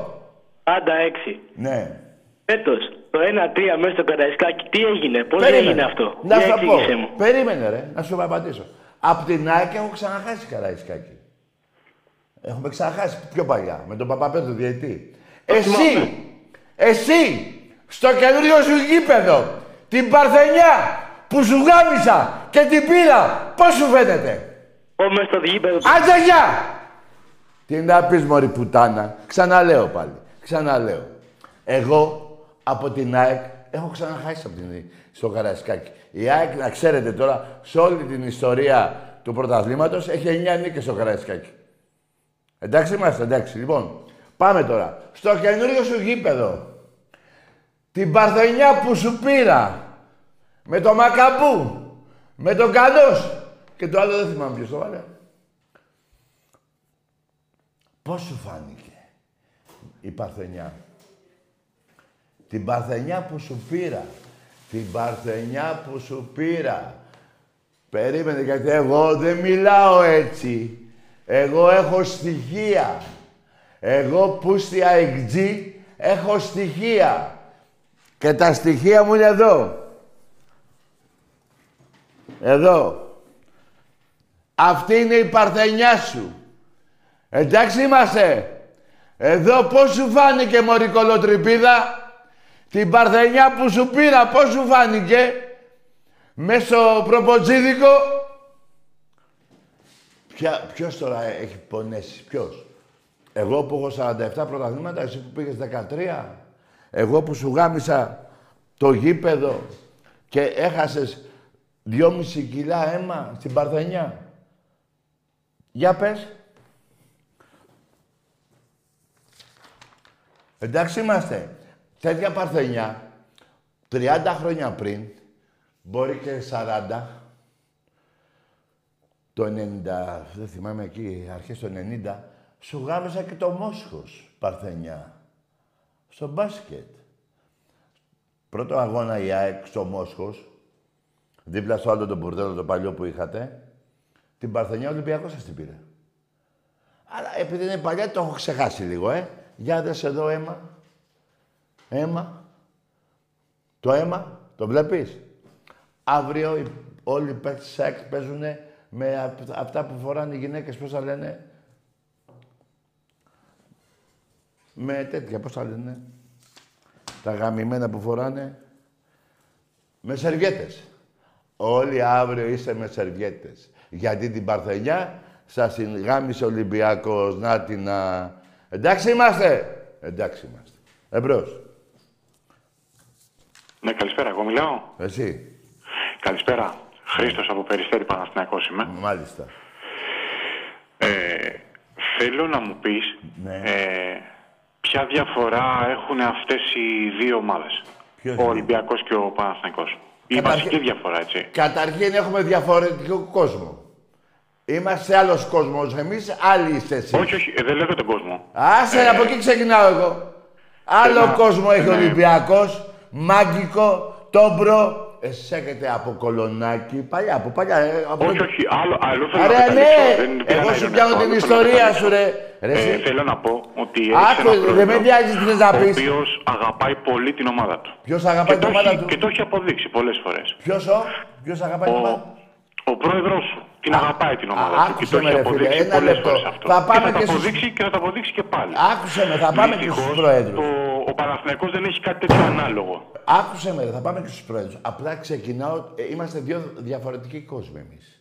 Πάντα έξι. Ναι. Φέτος, το 1-3 μέσα στο Καραϊσκάκι, τι έγινε, πώς Περίμενε. έγινε αυτό; Να Για σου πω. εξήγησέ μου. Περίμενε ρε, να σου απαντήσω. Απ' την ΑΕΚ έχω ξαναχάσει Καραϊσκάκη. Έχουμε ξαναχάσει πιο παλιά, με τον Παπαπέτρο διαιτή. Εσύ, εσύ, στο καινούριο σου γήπεδο, την Παρθενιά που σου γάμισα και την πήρα, πώς σου φαίνεται; Εγώ μέσα στο γήπεδο. Άντε γεια! Τι να πεις μωρή πουτάνα. Ξαναλέω πάλι. Ξαναλέω. Εγώ από την ΑΕΚ έχω ξαναχάσει από την, στο Καραϊσκάκι. Η ΑΕΚ, να ξέρετε τώρα, σε όλη την ιστορία του πρωταθλήματος έχει 9 νίκες στο Καραϊσκάκι. Εντάξει είμαστε, εντάξει. Λοιπόν, πάμε τώρα. Στο καινούριο σου γήπεδο. Την Παρθενιά που σου πήρα. Με το Μακαμπού. Με τον Καντός. Και το άλλο δεν θυμάμαι ποιος το βάλε. Πώς σου φάνηκε η Παρθενιά; Την Παρθενιά που σου πήρα. Την Παρθενιά που σου πήρα. Περίμενε γιατί εγώ δεν μιλάω έτσι. Εγώ έχω στοιχεία. Εγώ που στη αεκτζή έχω στοιχεία. Και τα στοιχεία μου είναι εδώ. Εδώ. Αυτή είναι η παρθενιά σου. Εντάξει είμαστε. Εδώ πώς σου φάνηκε μωρή κολοτρυπίδα; Την παρθενιά που σου πήρα πώς σου φάνηκε; Μέσω προποτζίδικο; Ποια, ποιος τώρα έχει πονέσει, ποιος; Εγώ που έχω 47 πρωταθλήματα, εσύ που πήγες 13. Εγώ που σου γάμισα το γήπεδο και έχασες 2,5 κιλά αίμα στην Παρθενιά. Για πες. Εντάξει είμαστε. Τέτοια Παρθενιά, 30 χρόνια πριν, μπορεί και 40, το 90, δεν θυμάμαι εκεί, αρχές του 90, σου γάμισα και το Μόσχος, Παρθενιά. Στο μπάσκετ. Πρώτο αγώνα η ΑΕΚ στο Μόσχος, δίπλα στο άλλο το μπουρδέλο το παλιό που είχατε, την Παρθενιά Ολυμπιακός σας την πήρε. Αλλά επειδή είναι παλιά το έχω ξεχάσει λίγο, ε. Για δες εδώ αίμα. Αίμα. Το αίμα, το βλέπεις. Αύριο οι- όλοι οι παίκτες σεξ παίζουν με απ- αυτά που φοράνε οι γυναίκες, πώς τα λένε; Με τέτοια, πώς τα λένε; Τα γαμημένα που φοράνε; Με σερβιέτες. Όλοι αύριο είστε με σερβιέτες. Γιατί την Παρθενιά σας συγγάμισε ο Ολυμπιακός. Να την να... Εντάξει είμαστε. Εντάξει είμαστε. Εμπρός. Ναι, καλησπέρα. Εγώ μιλάω. Εσύ. Καλησπέρα. Χρήστος από Περιστέρη Παναθηναϊκός είμαι. Μάλιστα. Ε, θέλω να μου πεις Ναι. ε, ποια διαφορά έχουν αυτές οι δύο ομάδες. Ποιος ο είναι; Ολυμπιακός και ο Παναθηναϊκός; Η Καταρχήν- βασική διαφορά, έτσι. Καταρχήν έχουμε διαφορετικό κόσμο. Είμαστε άλλος κόσμος εμείς, άλλοι είστε εσείς. Όχι, όχι, ε, δεν λέω για τον κόσμο. Άσε, από εκεί ξεκινάω εγώ. Άλλο Ένα- κόσμο έχει ο ένα- Ολυμπιακός, Μάγκικο, Τόμπρο. Εσείς έχετε από κολονάκι, παλιά, από παλιά. ε, Από... Όχι, όχι, άλλο, άλλο θέλω Ρε, να καταλήξω. ναι! Δεν πήρα Εγώ να σου ειρωνευτώ, πιάνω άλλο την θέλω να ιστορία καταλήξω. σου, ρε. Ρε, Ε, εσύ. θέλω να πω ότι Άκου, έριξε ένα δεν με πρόεδρο, νοιάζει τι θες να ο πεις. οποίος αγαπάει πολύ την ομάδα του. Ποιος αγαπάει Και την το ομάδα έχει- του; Και το έχει αποδείξει πολλές φορές. Ποιος ο, ποιος αγαπάει την Ο, ομάδα; ο πρόεδρος σου την αγαπάει την ομάδα α, του και άκουσε το με, έχει ρε, φίλε, αποδείξει ένα πολλές λεπτό. φορές αυτό. Θα και πάμε θα και το στους- αποδείξει και θα το αποδείξει και πάλι. Άκουσε με, θα πάμε και Δυστυχώς, στους πρόεδρους. Το, ο Παναθηναϊκός δεν έχει κάτι τέτοιο ανάλογο. Άκουσε με, ρε, θα πάμε και στους πρόεδρους. Απλά ξεκινάω, ε, είμαστε δύο διαφορετικοί κόσμοι εμείς.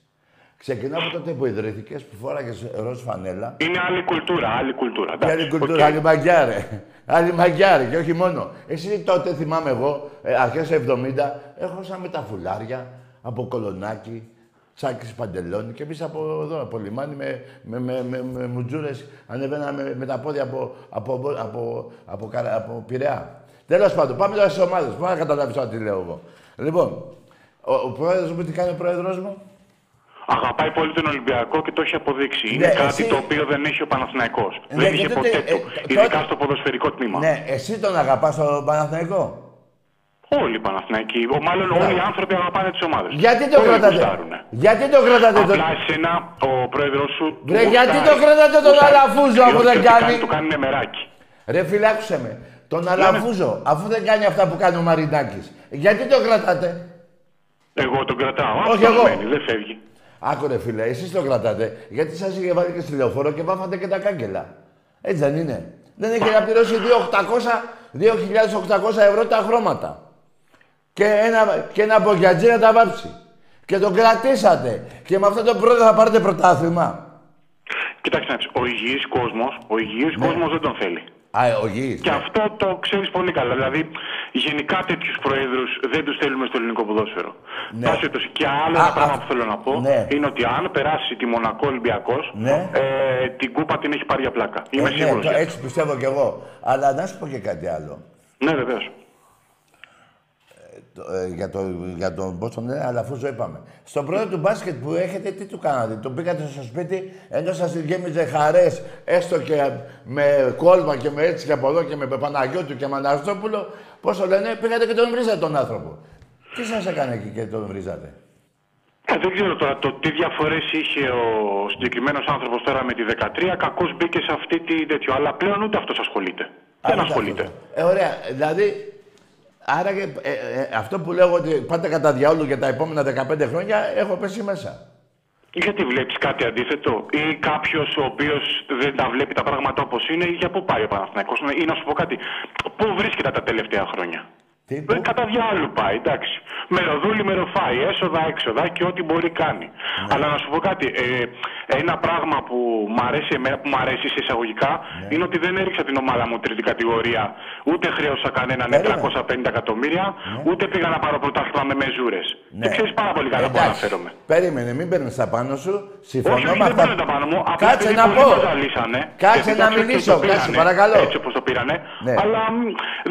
Ξεκινάω από τότε που ιδρύθηκες, που φόραγες ροζ φανέλα. Είναι άλλη κουλτούρα, άλλη κουλτούρα. Και εντάξει, άλλη κουλτούρα, οκ. άλλη μαγιά, ρε. Άλλη μαγιά, ρε, και όχι μόνο. Εσύ τότε θυμάμαι εγώ, ε, αρχές 70, έχω σαν με τα φουλάρια, από κολονάκι, τσάκης παντελόνι και εμείς από εδώ, από λιμάνι, με, με, με, με, με μουτζούρες, ανεβαίναμε με, με τα πόδια από, από, από, από, από, Καρα- από Πειραιά. Τέλος πάντων, πάμε τώρα στις ομάδες. Πώς να καταλάβεις τώρα τι λέω εγώ. Λοιπόν, ο, ο πρόεδρος μου, τι κάνει ο πρόεδρος μου; Αγαπάει πολύ τον Ολυμπιακό και το έχει αποδείξει. Είναι Ναι, κάτι εσύ- το οποίο δεν έχει ο Παναθηναϊκός. Ναι, δεν και είχε τότε- ποτέ ε, του. τότε- Ειδικά στο ποδοσφαιρικό τμήμα. Ναι, εσύ τον αγαπάς τον Παναθηναϊκό; Όλοι οι Παναθηναϊκοί, ο- μάλλον όλοι οι άνθρωποι αγαπάνε τις ομάδες. Γιατί το Όλοι κρατάτε; γουστάρουνε. Γιατί το κρατάτε τον... Απλά εσένα ο πρόεδρος σου... του Ρε, γιατί γουστάρει. το κρατάτε τον Γουστάρει. Αλαφούζο αφού Διότι δεν ό,τι κάνει. Του κάνει μεράκι. Ρε φίλε, άκουσε με. Τον Αλαφούζο, αφού δεν κάνει αυτά που κάνει ο Μαρινάκης. Γιατί το κρατάτε; Εγώ τον κρατάω. Όχι Αυτό εγώ. μένει, δεν φεύγει. Άκου ρε φίλε, εσείς το κρατάτε. Γιατί σας είχε βάλει και στη λεωφόρο και βάφατε και τα κάγκελα. Έτσι δεν είναι. Δεν έχει να πληρώσει 2.800 ευρώ τα χρώματα. Και ένα, και ένα μπογιατζί να τα βάψει. Και τον κρατήσατε. Και με αυτό το πρώτο θα πάρετε πρωτάθλημα. Κοιτάξτε να δεις, ο υγιής κόσμος, ο υγιής Ναι. κόσμος δεν τον θέλει. Α, ο γης. Και αυτό το ξέρεις πολύ καλά. Δηλαδή, γενικά τέτοιους προέδρους δεν τους θέλουμε στο ελληνικό ποδόσφαιρο. Ναι. Πάση περιπτώσει. Και άλλο Α, ένα πράγμα α, που θέλω να πω ναι. είναι ότι αν περάσει τη Μονακό Ολυμπιακός, Ναι. ε, την κούπα την έχει πάρει για πλάκα. Ε, Είμαι ναι, σίγουρος. το- γι' αυτό. έτσι πιστεύω κι εγώ. Αλλά να σου πω και κάτι άλλο. Ναι, βεβαίως. Το- ε, για, το, για τον πώς τον λένε, αλλά αφού το είπαμε. Στον πρώτο του μπάσκετ που έχετε, τι του κάνατε. Τον πήγατε στο σπίτι, ενώ σας γέμιζε χαρές, έστω και με κόλμα και με έτσι και από εδώ και με Παναγιώτου και με Αναστόπουλο. Πώς το λένε, πήγατε και τον βρίζατε τον άνθρωπο. Τι σας έκανε εκεί και τον βρίζατε; Ε, δεν ξέρω τώρα το τι διαφορές είχε ο συγκεκριμένος άνθρωπος τώρα με τη 13. Κακώς μπήκε σε αυτή τη τέτοιο. Αλλά πλέον ούτε αυτός ασχολείται. δεν ούτε ασχολείται. αυτός. Ε, ωραία. Δηλαδή, άρα και, ε, ε, αυτό που λέω ότι πάτε κατά διαόλου για τα επόμενα 15 χρόνια, έχω πέσει μέσα. Γιατί βλέπεις κάτι αντίθετο, ή κάποιος ο οποίος δεν τα βλέπει τα πράγματα όπως είναι, ή για πού πάει ο Παναθηναϊκός; Ή να σου πω κάτι, πού βρίσκεται τα τελευταία χρόνια; Τι, Ε, πού; κατά διάλογο πάει, εντάξει. Μεροδούλη, μεροφάει, έσοδα, έξοδα και ό,τι μπορεί κάνει. Ναι. Αλλά να σου πω κάτι, ε, ένα πράγμα που μ' αρέσει, εμένα, που μ' αρέσει σε εισαγωγικά Ναι. είναι ότι δεν έριξα την ομάδα μου τρίτη κατηγορία. Ούτε χρέωσα κανέναν Περίμενε. 450 εκατομμύρια, ούτε πήγα να πάρω πρωτάθλημα με μεζούρες. Ναι. Και ξέρεις πάρα πολύ καλά που Εντάξει. αναφέρομαι. Περίμενε, μην παίρνεις τα πάνω σου. Συμφωνώ Όχι, όχι, με δεν αυτά. παίρνω τα πάνω μου. Απλά Κάτσε επειδή να πολλοί πω. το ζαλίσανε, Κάτσε επειδή να κάποιοι μιλήσω, το πήρανε, κάτσε, παρακαλώ. Έτσι όπως το πήρανε. Ναι. Αλλά μ,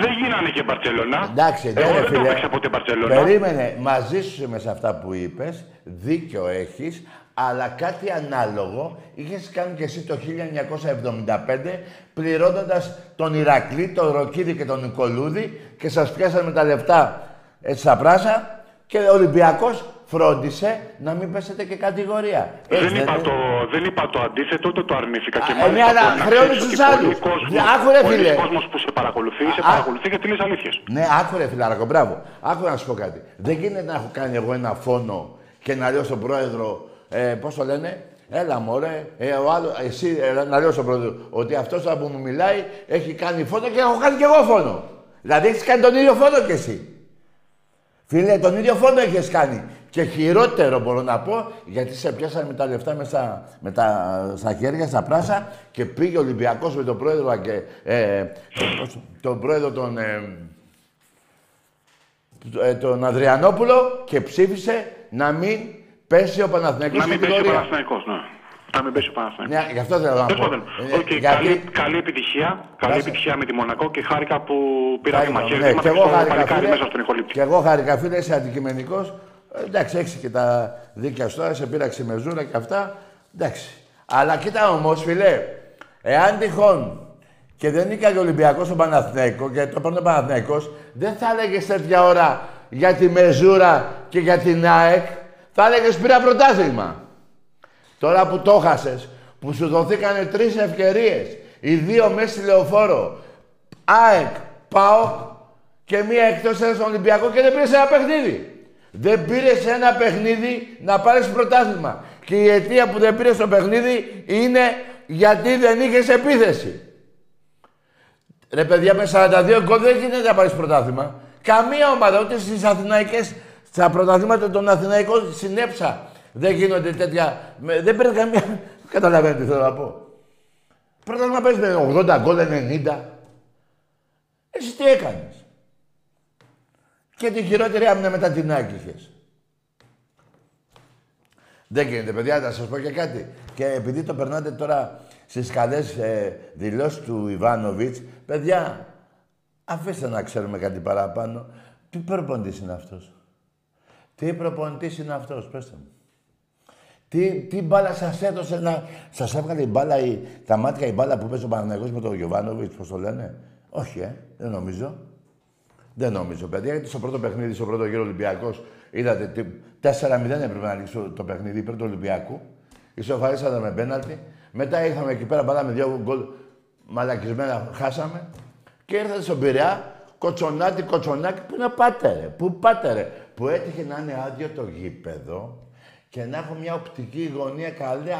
δεν γίνανε και Μπαρσελόνα. Εντάξει, ναι, Εγώ ρε δεν το φίλε. έπαιξα ποτέ Μπαρσελόνα. Περίμενε, μαζί σου είμαι σε αυτά που είπες, δίκιο έχεις, αλλά κάτι ανάλογο είχες κάνει και εσύ το 1975, πληρώνοντας τον Ηρακλή, τον Ροκίδη και τον Νικολούδη και σας πιάσανε με τα λεφτά έτσι στα πράσα και ο Ολυμπιακός φρόντισε να μην πέσετε και κατηγορία. Έτσι Δεν είπα, είναι; το, δεν είπα το αντίθετο, ούτε το αρνήθηκα. Α, και ε, μάλιστα ναι, αλλά μπορεί να χρεώνεις ξέρεις τους ότι άλλους. πολλοί κόσμος- Ναι, άκου, ρε, πολλοί φίλε. κόσμος που σε παρακολουθεί, σε Α, παρακολουθεί γιατί λες αλήθειες. Ναι, άκου ρε φιλάρακο, μπράβο. Άκου να σου πω κάτι. Δεν γίνεται να έχω κάνει εγώ ένα φόνο και να λέω στον πρόεδρο, ε, πώς το λένε, έλα μωρέ, ε, ο άλλο, εσύ ε, να λέω στον πρόεδρο ότι αυτός τώρα που μου μιλάει έχει κάνει φόνο και έχω κάνει κι εγώ φόνο. Δηλαδή έχεις κάνει τον ίδιο φόνο κι εσύ. Φίλε, τον ίδιο φόνο έχεις κάνει. Και χειρότερο μπορώ να πω, γιατί σε πιάσανε με τα λεφτά μέσα με τα, στα χέρια, στα πράσα και πήγε ο Ολυμπιακός με τον πρόεδρο, και, ε, πώς- τον πρόεδρο τον, ε, ε, τον Αδριανόπουλο και ψήφισε να μην πέσει ο Παναθηναϊκός Να μην στην πέσει ο κατηγορία. Παναθηναϊκός, ναι. Να μην πέσει ο Παναθηναϊκός. Ναι, γι' αυτό θέλω να Τέλος πω. πάντων, Ε, οκ, γιατί- καλή, καλή επιτυχία. Καλή Μπράβο. επιτυχία με τη Μονακό και χάρηκα που πήρα Χάρηκα, βήμα. ναι, Χαιρετίσματα και και εγώ στο χάρηκα, παλικάρι φίλε. μέσα στον ηχολήπτη. Και εγώ χάρηκα, φίλε, είσαι αντικειμενικός. Ε, εντάξει, έχεις και τα δίκαια σου τώρα, σε πείραξε μεζούρα και αυτά. Εντάξει. Αλλά κοίτα όμως, φίλε, εάν τυχόν και δεν νίκαγε ο Ολυμπιακός στον Παναθηναϊκός και το παίρνει ο Παναθηναϊκός, δεν θα έλεγες τέτοια ώρα για τη Μεζούρα και για την ΑΕΚ. Θα έλεγες πήρα πρωτάθλημα. Τώρα που το χάσες, που σου δοθήκανε τρεις ευκαιρίες, οι δύο μέσα στη λεωφόρο, ΑΕΚ, ΠΑΟΚ και μία εκτός έδρας στον Ολυμπιακό και δεν πήρες ένα παιχνίδι. Δεν πήρες ένα παιχνίδι να πάρεις πρωτάθλημα. Και η αιτία που δεν πήρες το παιχνίδι είναι γιατί δεν είχες επίθεση. Ρε παιδιά, με 42 γκολ δεν γίνεται να πάρεις πρωτάθλημα. Καμία ομάδα, ούτε στις Αθηναϊκές, στα πρωταθλήματα των Αθηναϊκών συνέψα. Δεν γίνονται τέτοια. με- δεν παίρνει καμία. Καταλαβαίνετε τι θέλω να πω. Πρωτάθλημα παίζεις με 80 γκολ, 90. Εσύ τι έκανες; Και τη χειρότερη άμυνα μετά την Άκη είχες. Δεν γίνεται, παιδιά, να σας πω και κάτι. Και επειδή το περνάτε τώρα στις καλές ε, δηλώσεις του Ιβάνοβιτς, παιδιά, αφήστε να ξέρουμε κάτι παραπάνω. Τι προπονητής είναι αυτός; Τι προπονητής είναι αυτός, πέστε μου. Τι, τι μπάλα σας έδωσε να... Σας έβγαλε η μπάλα, η, τα μάτια η μπάλα που παίζει ο Παναγιώτης με τον Γιωβάνοβιτς, πώς το λένε; Όχι, ε, δεν νομίζω. Δεν νομίζω, παιδιά, γιατί στο πρώτο παιχνίδι, στο πρώτο γύρο Ολυμπιακός, είδατε τι, 4-0 έπρεπε να λήξει το- το παιχνίδι υπέρ του Ολυμπιακού. Ισοφαρίσατε με πέναλτι. Μετά ήρθαμε εκεί πέρα, βάλαμε δύο γκολ μαλακισμένα, χάσαμε. Και ήρθατε στον Πειραιά, κοτσονάτι, κοτσονάκι, πού να πάτε ρε, πού πάτε ρε. Που έτυχε να είναι άδειο το γήπεδο και να έχω μια οπτική γωνία καλή,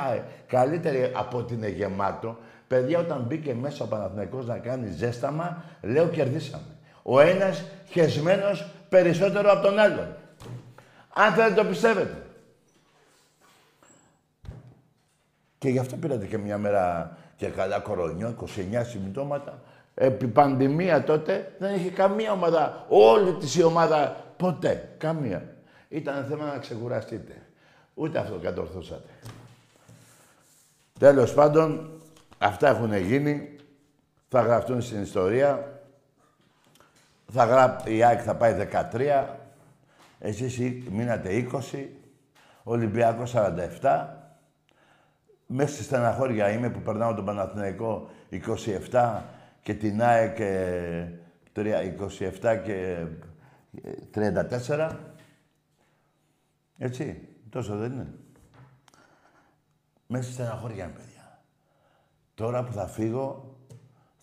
καλύτερη από ότι είναι γεμάτο, παιδιά όταν μπήκε μέσα ο Παναθηναϊκός να κάνει ζέσταμα, λέω κερδίσαμε. Ο ένας χεσμένος περισσότερο από τον άλλον. Αν θέλετε το πιστεύετε. Και γι' αυτό πήρατε και μια μέρα και καλά κορονιό, 29 συμπτώματα. Επί πανδημία τότε δεν είχε καμία ομάδα, όλη της η ομάδα, ποτέ, καμία. Ήταν θέμα να ξεκουραστείτε. Ούτε αυτό κατορθώσατε. Τέλος πάντων, αυτά έχουν γίνει. Θα γραφτούν στην ιστορία. Θα γράψει, η ΑΕΚ θα πάει 13. Εσείς μείνατε 20. Ολυμπιακός 47. Μέσα στη στεναχώρια είμαι που περνάω τον Παναθηναϊκό 27 και την ΑΕΚ 27 και 34. Έτσι, τόσο δεν είναι. Μέσα στη στεναχώρια είμαι, παιδιά. Τώρα που θα φύγω,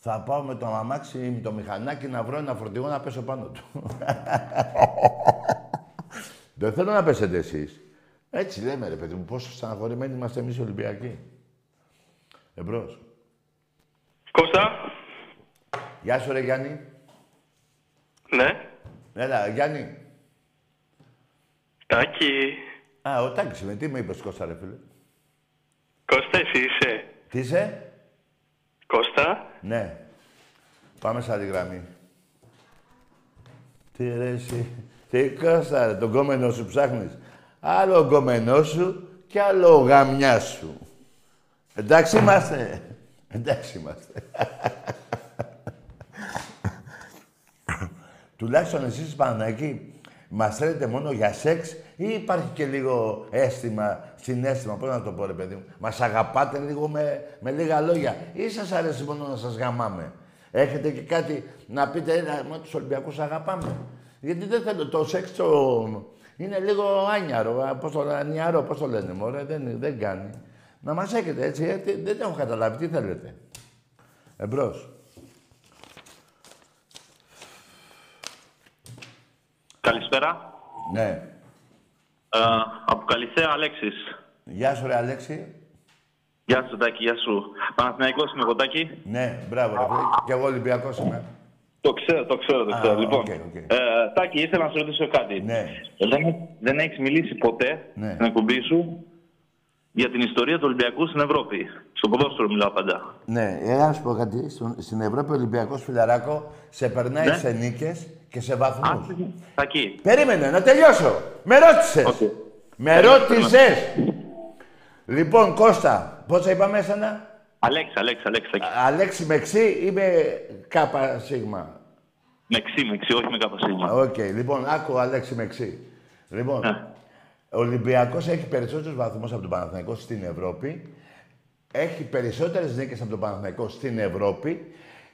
θα πάω με το αμάξι ή με το μηχανάκι να βρω ένα φορτηγό να πέσω πάνω του. δεν θέλω να πέσετε εσείς. Έτσι λέμε, ρε παιδί μου, πόσο στεναχωρημένοι είμαστε εμείς οι Ολυμπιακοί. Εμπρός. Κώστα. Γεια σου, ρε Γιάννη. Ναι. Έλα, Γιάννη. Τάκη. Α, ο Τάκης είμαι. Τι με είπες, Κώστα, ρε φίλε; Κώστα, εσύ είσαι; Τι είσαι; Κώστα. Ναι. Πάμε σαν τη γραμμή. Τι ρε εσύ. Τι Κώστα, ρε, τον κόμενό σου ψάχνεις. Άλλο ο κόμενό σου και άλλο ο γαμιά σου. Εντάξει είμαστε. Εντάξει είμαστε. Τουλάχιστον εσείς Παναγική μας θέλετε μόνο για σεξ ή υπάρχει και λίγο αίσθημα, συνέστημα, πώς να το πω ρε παιδί μου. Μας αγαπάτε λίγο με, με λίγα λόγια ή σας αρέσει μόνο να σας γαμάμε. Έχετε και κάτι να πείτε, ένα, μα τους Ολυμπιακούς αγαπάμε. Γιατί δεν θέλω το σεξ το... είναι λίγο άνιαρο, πώς το, ανιαρό, πώς το λένε μωρέ, δεν, δεν κάνει. Να μας έχετε έτσι, έτσι, δεν έχω καταλάβει, τι θέλετε. Εμπρός. Καλησπέρα. Ναι. Ε, από Καλλιθέα, Αλέξης. Γεια σου ρε Αλέξη. Γεια σου, Τάκη, γεια σου. Παναθηναϊκός είμαι εγώ, Τάκη. Ναι, μπράβο ρε φίλε. Και εγώ Ολυμπιακός είμαι. Το ξέρω, το ξέρω, το Α, ξέρω. λοιπόν, ok, ok. Ε, Τάκη, ήθελα να σε ρωτήσω κάτι. Ναι. Δεν, δεν έχεις μιλήσει ποτέ Ναι. στην εκπομπή σου; Για την ιστορία του Ολυμπιακού στην Ευρώπη. Στο ποδόσφαιρο μιλάω πάντα. Ναι, ε, να σου πω κάτι. Στον- Στην Ευρώπη ο Ολυμπιακός φιλαράκο σε περνάει Ναι. σε νίκες και σε βαθμούς. Άκου, Τάκη, Περίμενε, να τελειώσω. Με ρώτησες. Οκ. Με ρώτησες. Λοιπόν, Κώστα, πόσα είπαμε εσένα; Αλέξη, Αλέξη, Αλέξη. Τάκη. Αλέξη με ξι ή με κάπα σίγμα; Με ξι, με ξι, όχι με κάπα σίγμα. Οκ, λοιπόν, άκου Αλέξη με ξι. Λοιπόν, Ναι. Ο Ολυμπιακός έχει περισσότερους βαθμούς από τον Παναθηναϊκό στην Ευρώπη. Έχει περισσότερες νίκες από τον Παναθηναϊκό στην Ευρώπη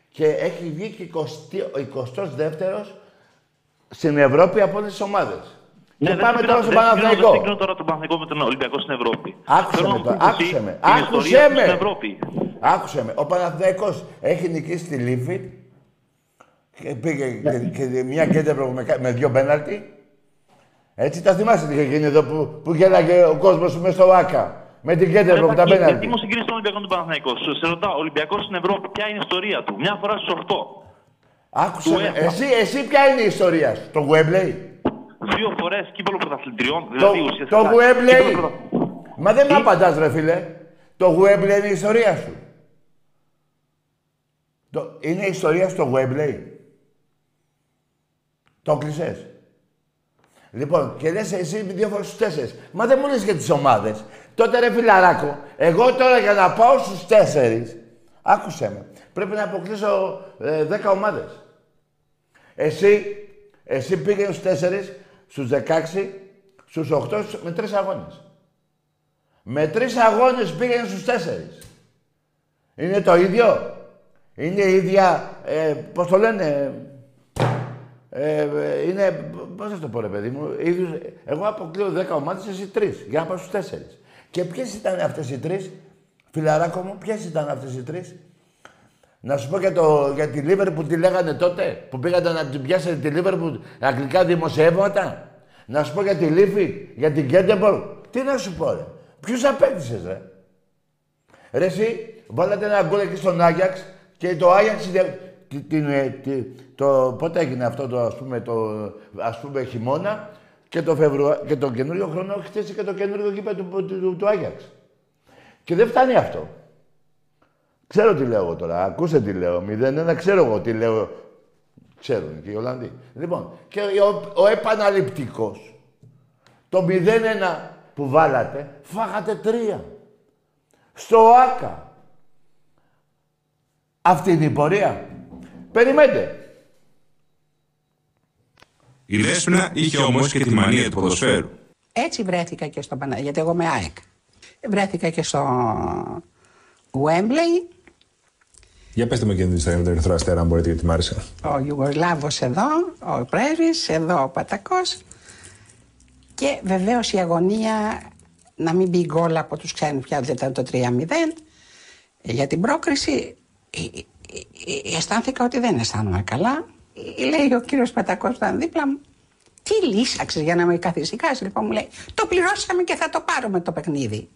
και έχει βγει και 20 ο 22ος στην Ευρώπη από όλες τις ομάδες. Ναι, και δεν πάμε συγκρίνω- τώρα στο δεν συγκρίνω- Δεν Παναθηναϊκό. συγκρίνω τώρα τον Παναθηναϊκό με τον Ολυμπιακό στην Ευρώπη. Άκουσε Θέλω με να μου τώρα, πεις άκουσε εσύ με, την άκουσε ιστορία του με. Στην Ευρώπη. Άκουσε με. Ο Παναθηναϊκός έχει νικήσει τη Λίβη και πήγε και, και μια κέντρο με, κα- με δύο πέναλτι. Έτσι τα θυμάστε τι είχε γίνει εδώ που, που γέλαγε ο κόσμος μέσα στο ΆΚΑ. Με την κέντρο με τα Εντάξει, Γιατί πέναλτι. μου συγκρίνει τον Ολυμπιακό με τον Παναθηναϊκό; Σου σε ρωτάω, ο Ολυμπιακός στην Ευρώπη, ποια είναι η ιστορία του; Μια φορά στου 8. Άκουσε του με. έφα. Εσύ, εσύ ποια είναι η ιστορία σου; Το Γουέμπλεϊ; Δύο φορές κύπελο πρωταθλητριών. Το, Δηλαδή ουσιαστικά. το Γουέμπλεϊ; κύπελλο πρωτα- Μα δεν με απαντάς ρε φίλε. Το Γουέμπλεϊ είναι η ιστορία σου. Το, είναι η ιστορία στο Γουέμπλεϊ. Το κλεισες. Λοιπόν, και λες εσύ δύο φορές στους τέσσερις. Μα δεν μου λες για τις ομάδες. Τότε ρε φιλαράκο, εγώ τώρα για να πάω στους τέσσερις, άκουσέ με, πρέπει να αποκλείσω ε, δέκα ομάδες. Εσύ, εσύ πήγαινες στους τέσσερις, στους 16, στους 8, με τρεις αγώνες. Με τρεις αγώνες πήγαινες στους τέσσερις. Είναι το ίδιο; Είναι η ίδια, ε, πώς το λένε, ε, ε, είναι, πώς θα το πω ρε παιδί μου, ίδιους, εγώ αποκλείω 10 ομάδες, εσύ τρεις, για να πάω στους τέσσερις. Και ποιες ήταν αυτές οι τρεις, φιλαράκο μου, ποιες ήταν αυτές οι τρεις; Να σου πω για, το, για τη Λίβερ που τη λέγανε τότε, που πήγατε να την πιάσετε τη Λίβερ που αγγλικά δημοσιεύματα; Να σου πω για τη Λίφη, για την Κέντεμπορ, τι να σου πω, ρε. Ποιους απέκτησες, ρε; Ρε εσύ, βάλατε ένα γκολ εκεί στον Άγιαξ και το Άγιαξ την, την, ε, τη- το, πότε έγινε αυτό το, ας πούμε, το, ας πούμε, χειμώνα και το, Φεβρουα... και το καινούριο χρόνο χτίσει και το καινούριο γήπεδο του, του, του, του Άγιαξ. Και δεν φτάνει αυτό. Ξέρω τι λέω εγώ τώρα. Ακούστε τι λέω. 0-1 ξέρω εγώ τι λέω. Ξέρουν και οι Ολλανδοί. Λοιπόν, και ο, ο επαναληπτικός, το 0-1 που βάλατε, φάγατε τρία. Στο ΆΚΑ. Αυτή είναι η πορεία. Περιμένετε. Η Δέσποινα είχε όμως και τη μανία του ποδοσφαίρου. Έτσι βρέθηκα και στο Παναγιώτη, γιατί εγώ είμαι ΑΕΚ. Βρέθηκα και στο Wembley, Για πετε μου και την ιστορία με τον Ερυθρό Αστέρα, αν μπορείτε, γιατί μ' άρεσε. ο Ιουγκοσλάβος εδώ, ο πρέσβης, εδώ ο Πατακός και βεβαίως η αγωνία να μην μπει γκολ από τους ξένους πια δεν ήταν το 3-0 για την πρόκριση ε, ε, ε, ε, αισθάνθηκα ότι δεν αισθάνομαι καλά Ε, λέει ο κύριος Πατακός που ήταν δίπλα μου τι λύσαξες για να με καθησυχάσεις λοιπόν μου λέει το πληρώσαμε και θα το πάρουμε το παιχνίδι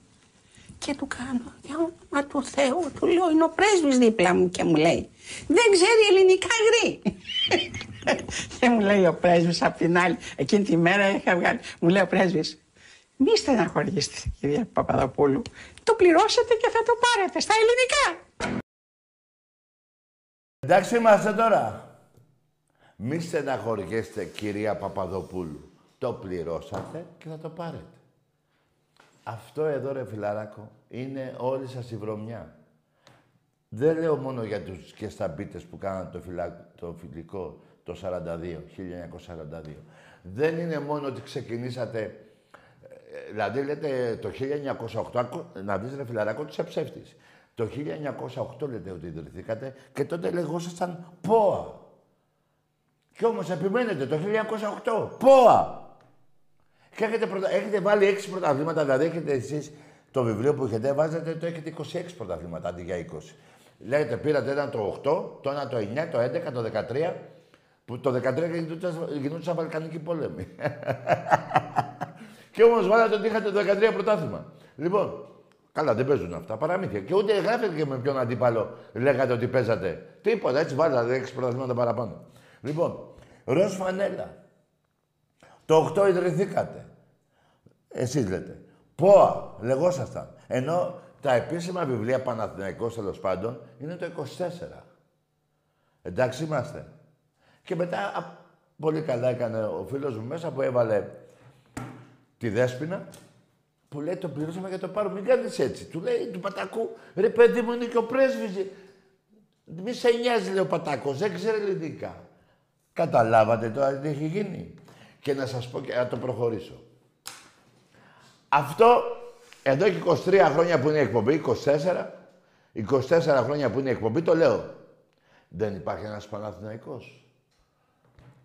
και του κάνω, για όνομα του Θεού, του λέω, είναι ο πρέσβης δίπλα μου και μου λέει, δεν ξέρει ελληνικά γρή. και μου λέει ο πρέσβης απ' την άλλη, εκείνη τη μέρα είχα βγάλει, μου λέει ο πρέσβης, μη στεναχωρήσετε κυρία Παπαδοπούλου, το πληρώσετε και θα το πάρετε στα ελληνικά. Εντάξει είμαστε τώρα. Μη στεναχωριέστε, κυρία Παπαδοπούλου. Το πληρώσατε και θα το πάρετε. Αυτό εδώ, ρε φιλαράκο, είναι όλη σας η βρωμιά. Δεν λέω μόνο για τους και σταμπίτες που κάναν το, φυλα... το φιλικό το 42, 1942. Δεν είναι μόνο ότι ξεκινήσατε... ε, Δηλαδή, λέτε το 1908, ακού- να δεις ρε φιλαράκο, ότι είσαι ψεύτης. Το 1908 λέτε ότι ιδρυθήκατε και τότε λεγόσασταν ΠΟΑ. Κι όμως επιμένετε το 1908, ΠΟΑ. Και έχετε, πρωτα... έχετε βάλει έξι πρωταθλήματα, δηλαδή έχετε εσείς το βιβλίο που έχετε, βάζετε το έχετε 26 πρωταθλήματα αντί για 20. Λέτε, πήρατε ένα το 8, το ένα το 9, το 11, το 13, που το 13 γινόντουσαν, γινόντουσαν Βαλκανικοί πόλεμοι. και όμως βάλατε ότι είχατε το 13 πρωτάθλημα. Λοιπόν, καλά δεν παίζουν αυτά, παραμύθια. Και ούτε γράφετε και με ποιον αντίπαλο λέγατε ότι παίζατε. Τίποτα, έτσι βάλατε έξι πρωταθλήματα παραπάνω. Λοιπόν, ροζ φανέλα. Το 8 ιδρυθήκατε. Εσείς λέτε. ΠΟΑ, λεγόσασταν. Ενώ τα επίσημα βιβλία Παναθηναϊκός τέλος πάντων είναι το 24. Εντάξει είμαστε. Και μετά, α, πολύ καλά έκανε ο φίλος μου μέσα που έβαλε τη Δέσποινα που λέει το πληρώσαμε για το πάρουμε. Μην κάνεις έτσι. Του λέει του Πατακού, ρε παιδί μου είναι και ο πρέσβης. Μη σε νοιάζει λέει ο Πατακός, δεν ξέρει ελληνικά. Καταλάβατε τώρα τι έχει γίνει. Και να σας πω και να το προχωρήσω. Αυτό εδώ και 23 χρόνια που είναι η εκπομπή, 24, 24 χρόνια που είναι η εκπομπή, το λέω. Δεν υπάρχει ένας Παναθηναϊκός.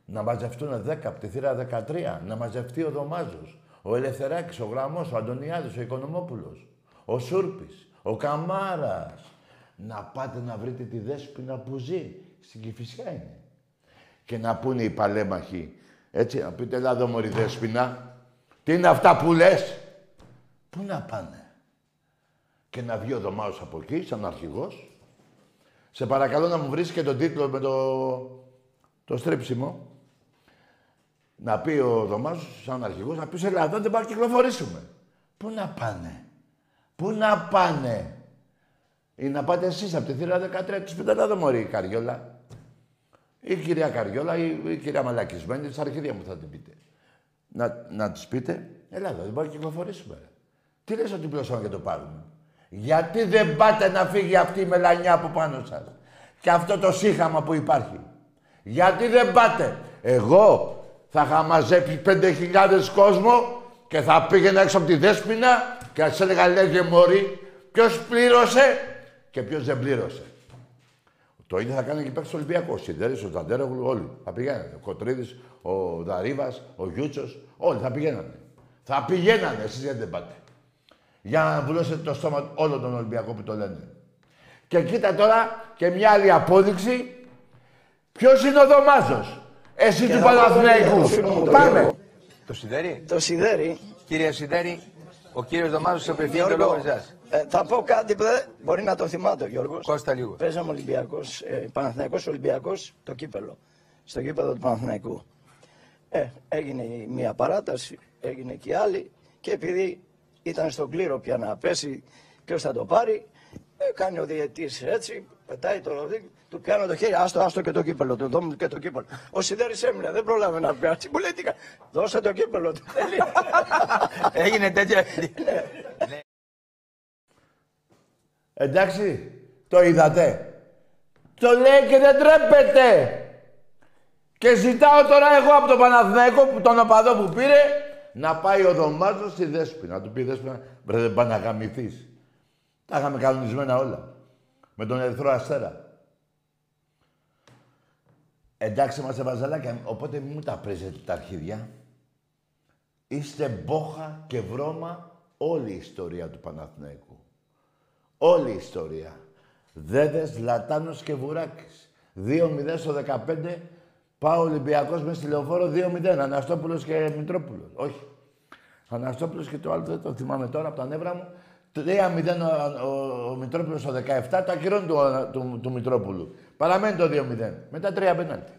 Να μαζευτούν 10 από τη θύρα 13, να μαζευτεί ο Δωμάζος, ο Ελευθεράκης, ο Γραμμός, ο Αντωνιάδης, ο Οικονομόπουλος, ο Σούρπης, ο Καμάρας. Να πάτε να βρείτε τη δέσποινα που ζει. Στην Κηφισιά είναι. Και να πούνε οι παλέμαχοι, έτσι, να πείτε, έλα εδώ μωρή δέσποινα, τι είναι αυτά που λες; Πού να πάνε; Και να βγει ο Δωμάζος από εκεί, σαν αρχηγός. Σε παρακαλώ να μου βρεις και τον τίτλο με το, το στρίψιμο. Να πει ο Δωμάζος, σαν αρχηγός, να πει σε Ελλάδα δεν πάμε να κυκλοφορήσουμε. Πού να πάνε. Πού να πάνε. Ή να πάτε εσείς από τη θύρα 13 της Πενταλάδα μωρή η Καριόλα. Ή η κυρία Καριόλα ή η κυρία Μαλακισμένη, της αρχιδία μου θα την πείτε. Να, να της πείτε, Ελλάδα δεν πάμε να κυκλοφορήσουμε. ρε. Τι λες ότι πληρώσαμε και το πάρουμε; Γιατί δεν πάτε να φύγει αυτή η μελανιά από πάνω σας; Και αυτό το σύγχαμα που υπάρχει. Γιατί δεν πάτε; Εγώ θα είχα μαζέψει 5.000 κόσμο και θα πήγαινα έξω από τη Δέσποινα και θα σας έλεγα λέγε μωρή ποιος πλήρωσε και ποιος δεν πλήρωσε. Το ίδιο θα κάνει και παίξει στο Ολυμπιακό. Ο Σιδέρης, ο Ζαντέρογλου, όλοι θα πηγαίνανε. Ο Κοτρίδης, ο Δαρίβας, ο Γιούτσος, όλοι θα πηγαίνανε. Θα πηγαίνανε, εσείς γιατί δεν πάτε. Για να βουλώσετε το στόμα όλο τον Ολυμπιακό που το λένε. Και κοίτα τώρα και μια άλλη απόδειξη. Ποιος είναι ο Δωμάζος; Εσύ του Παναθηναϊκούς. Πάμε. Το Σιδέρι. Το σιδέρι. Κύριε Σιδέρι, Ο κύριος Δωμάτο σε απευθύνει το Γιώργο, λόγο εσάς. ε, θα πω κάτι που δεν μπορεί να το θυμάται ο Γιώργος. Κώστα λίγος. Παίζαμε Ολυμπιακός, ε, Παναθηναϊκός Ολυμπιακός, το κύπελο. Στο κύπελο του Παναθηναϊκού. Ε, έγινε η μία παράταση, έγινε και η άλλη και επειδή ήταν στον κλήρο πια να πέσει ποιος θα το πάρει, ε, κάνει ο διαιτής έτσι, πετάει το ροδί, του πιάνω το χέρι, άστο, άστο και το κύπελο του, δώμου και το κύπελο. Ο Σιδέρης έμεινε, δεν πρόλαβε να πιάσει, μου λέει τι κα- δώσε το κύπελο του. Έγινε τέτοια. Εντάξει, το είδατε. Το λέει και δεν τρέπεται. Και ζητάω τώρα εγώ από τον Παναθηναϊκό, που- τον οπαδό που πήρε, να πάει ο Δωμάτος στη Δέσποινα. Να του πει Δέσποινα, βρε δεν πάει να γαμηθείς. Τα είχαμε κανονισμένα όλα. Με τον Ερυθρό Αστέρα. Εντάξει, είμαστε βαζαλάκια, οπότε μην μου τα πρέζετε τα αρχίδια. Είστε μπόχα και βρώμα όλη η ιστορία του Παναθηναϊκού. Όλη η ιστορία. Δέδες, Λατάνος και Βουράκης. 2-0 στο 15. Πάω Ολυμπιακός μες στη λεωφόρο 2-0. Αναστόπουλος και Μητρόπουλος. Όχι. Αναστόπουλος και το άλλο δεν το θυμάμαι τώρα από τα νεύρα μου. 3-0 ο, ο, ο Μητρόπουλος στο 17. Το ακυρώνει του, του, του Μητρόπουλου. Παραμένει το 2-0. Μετά 3 πέναλτι.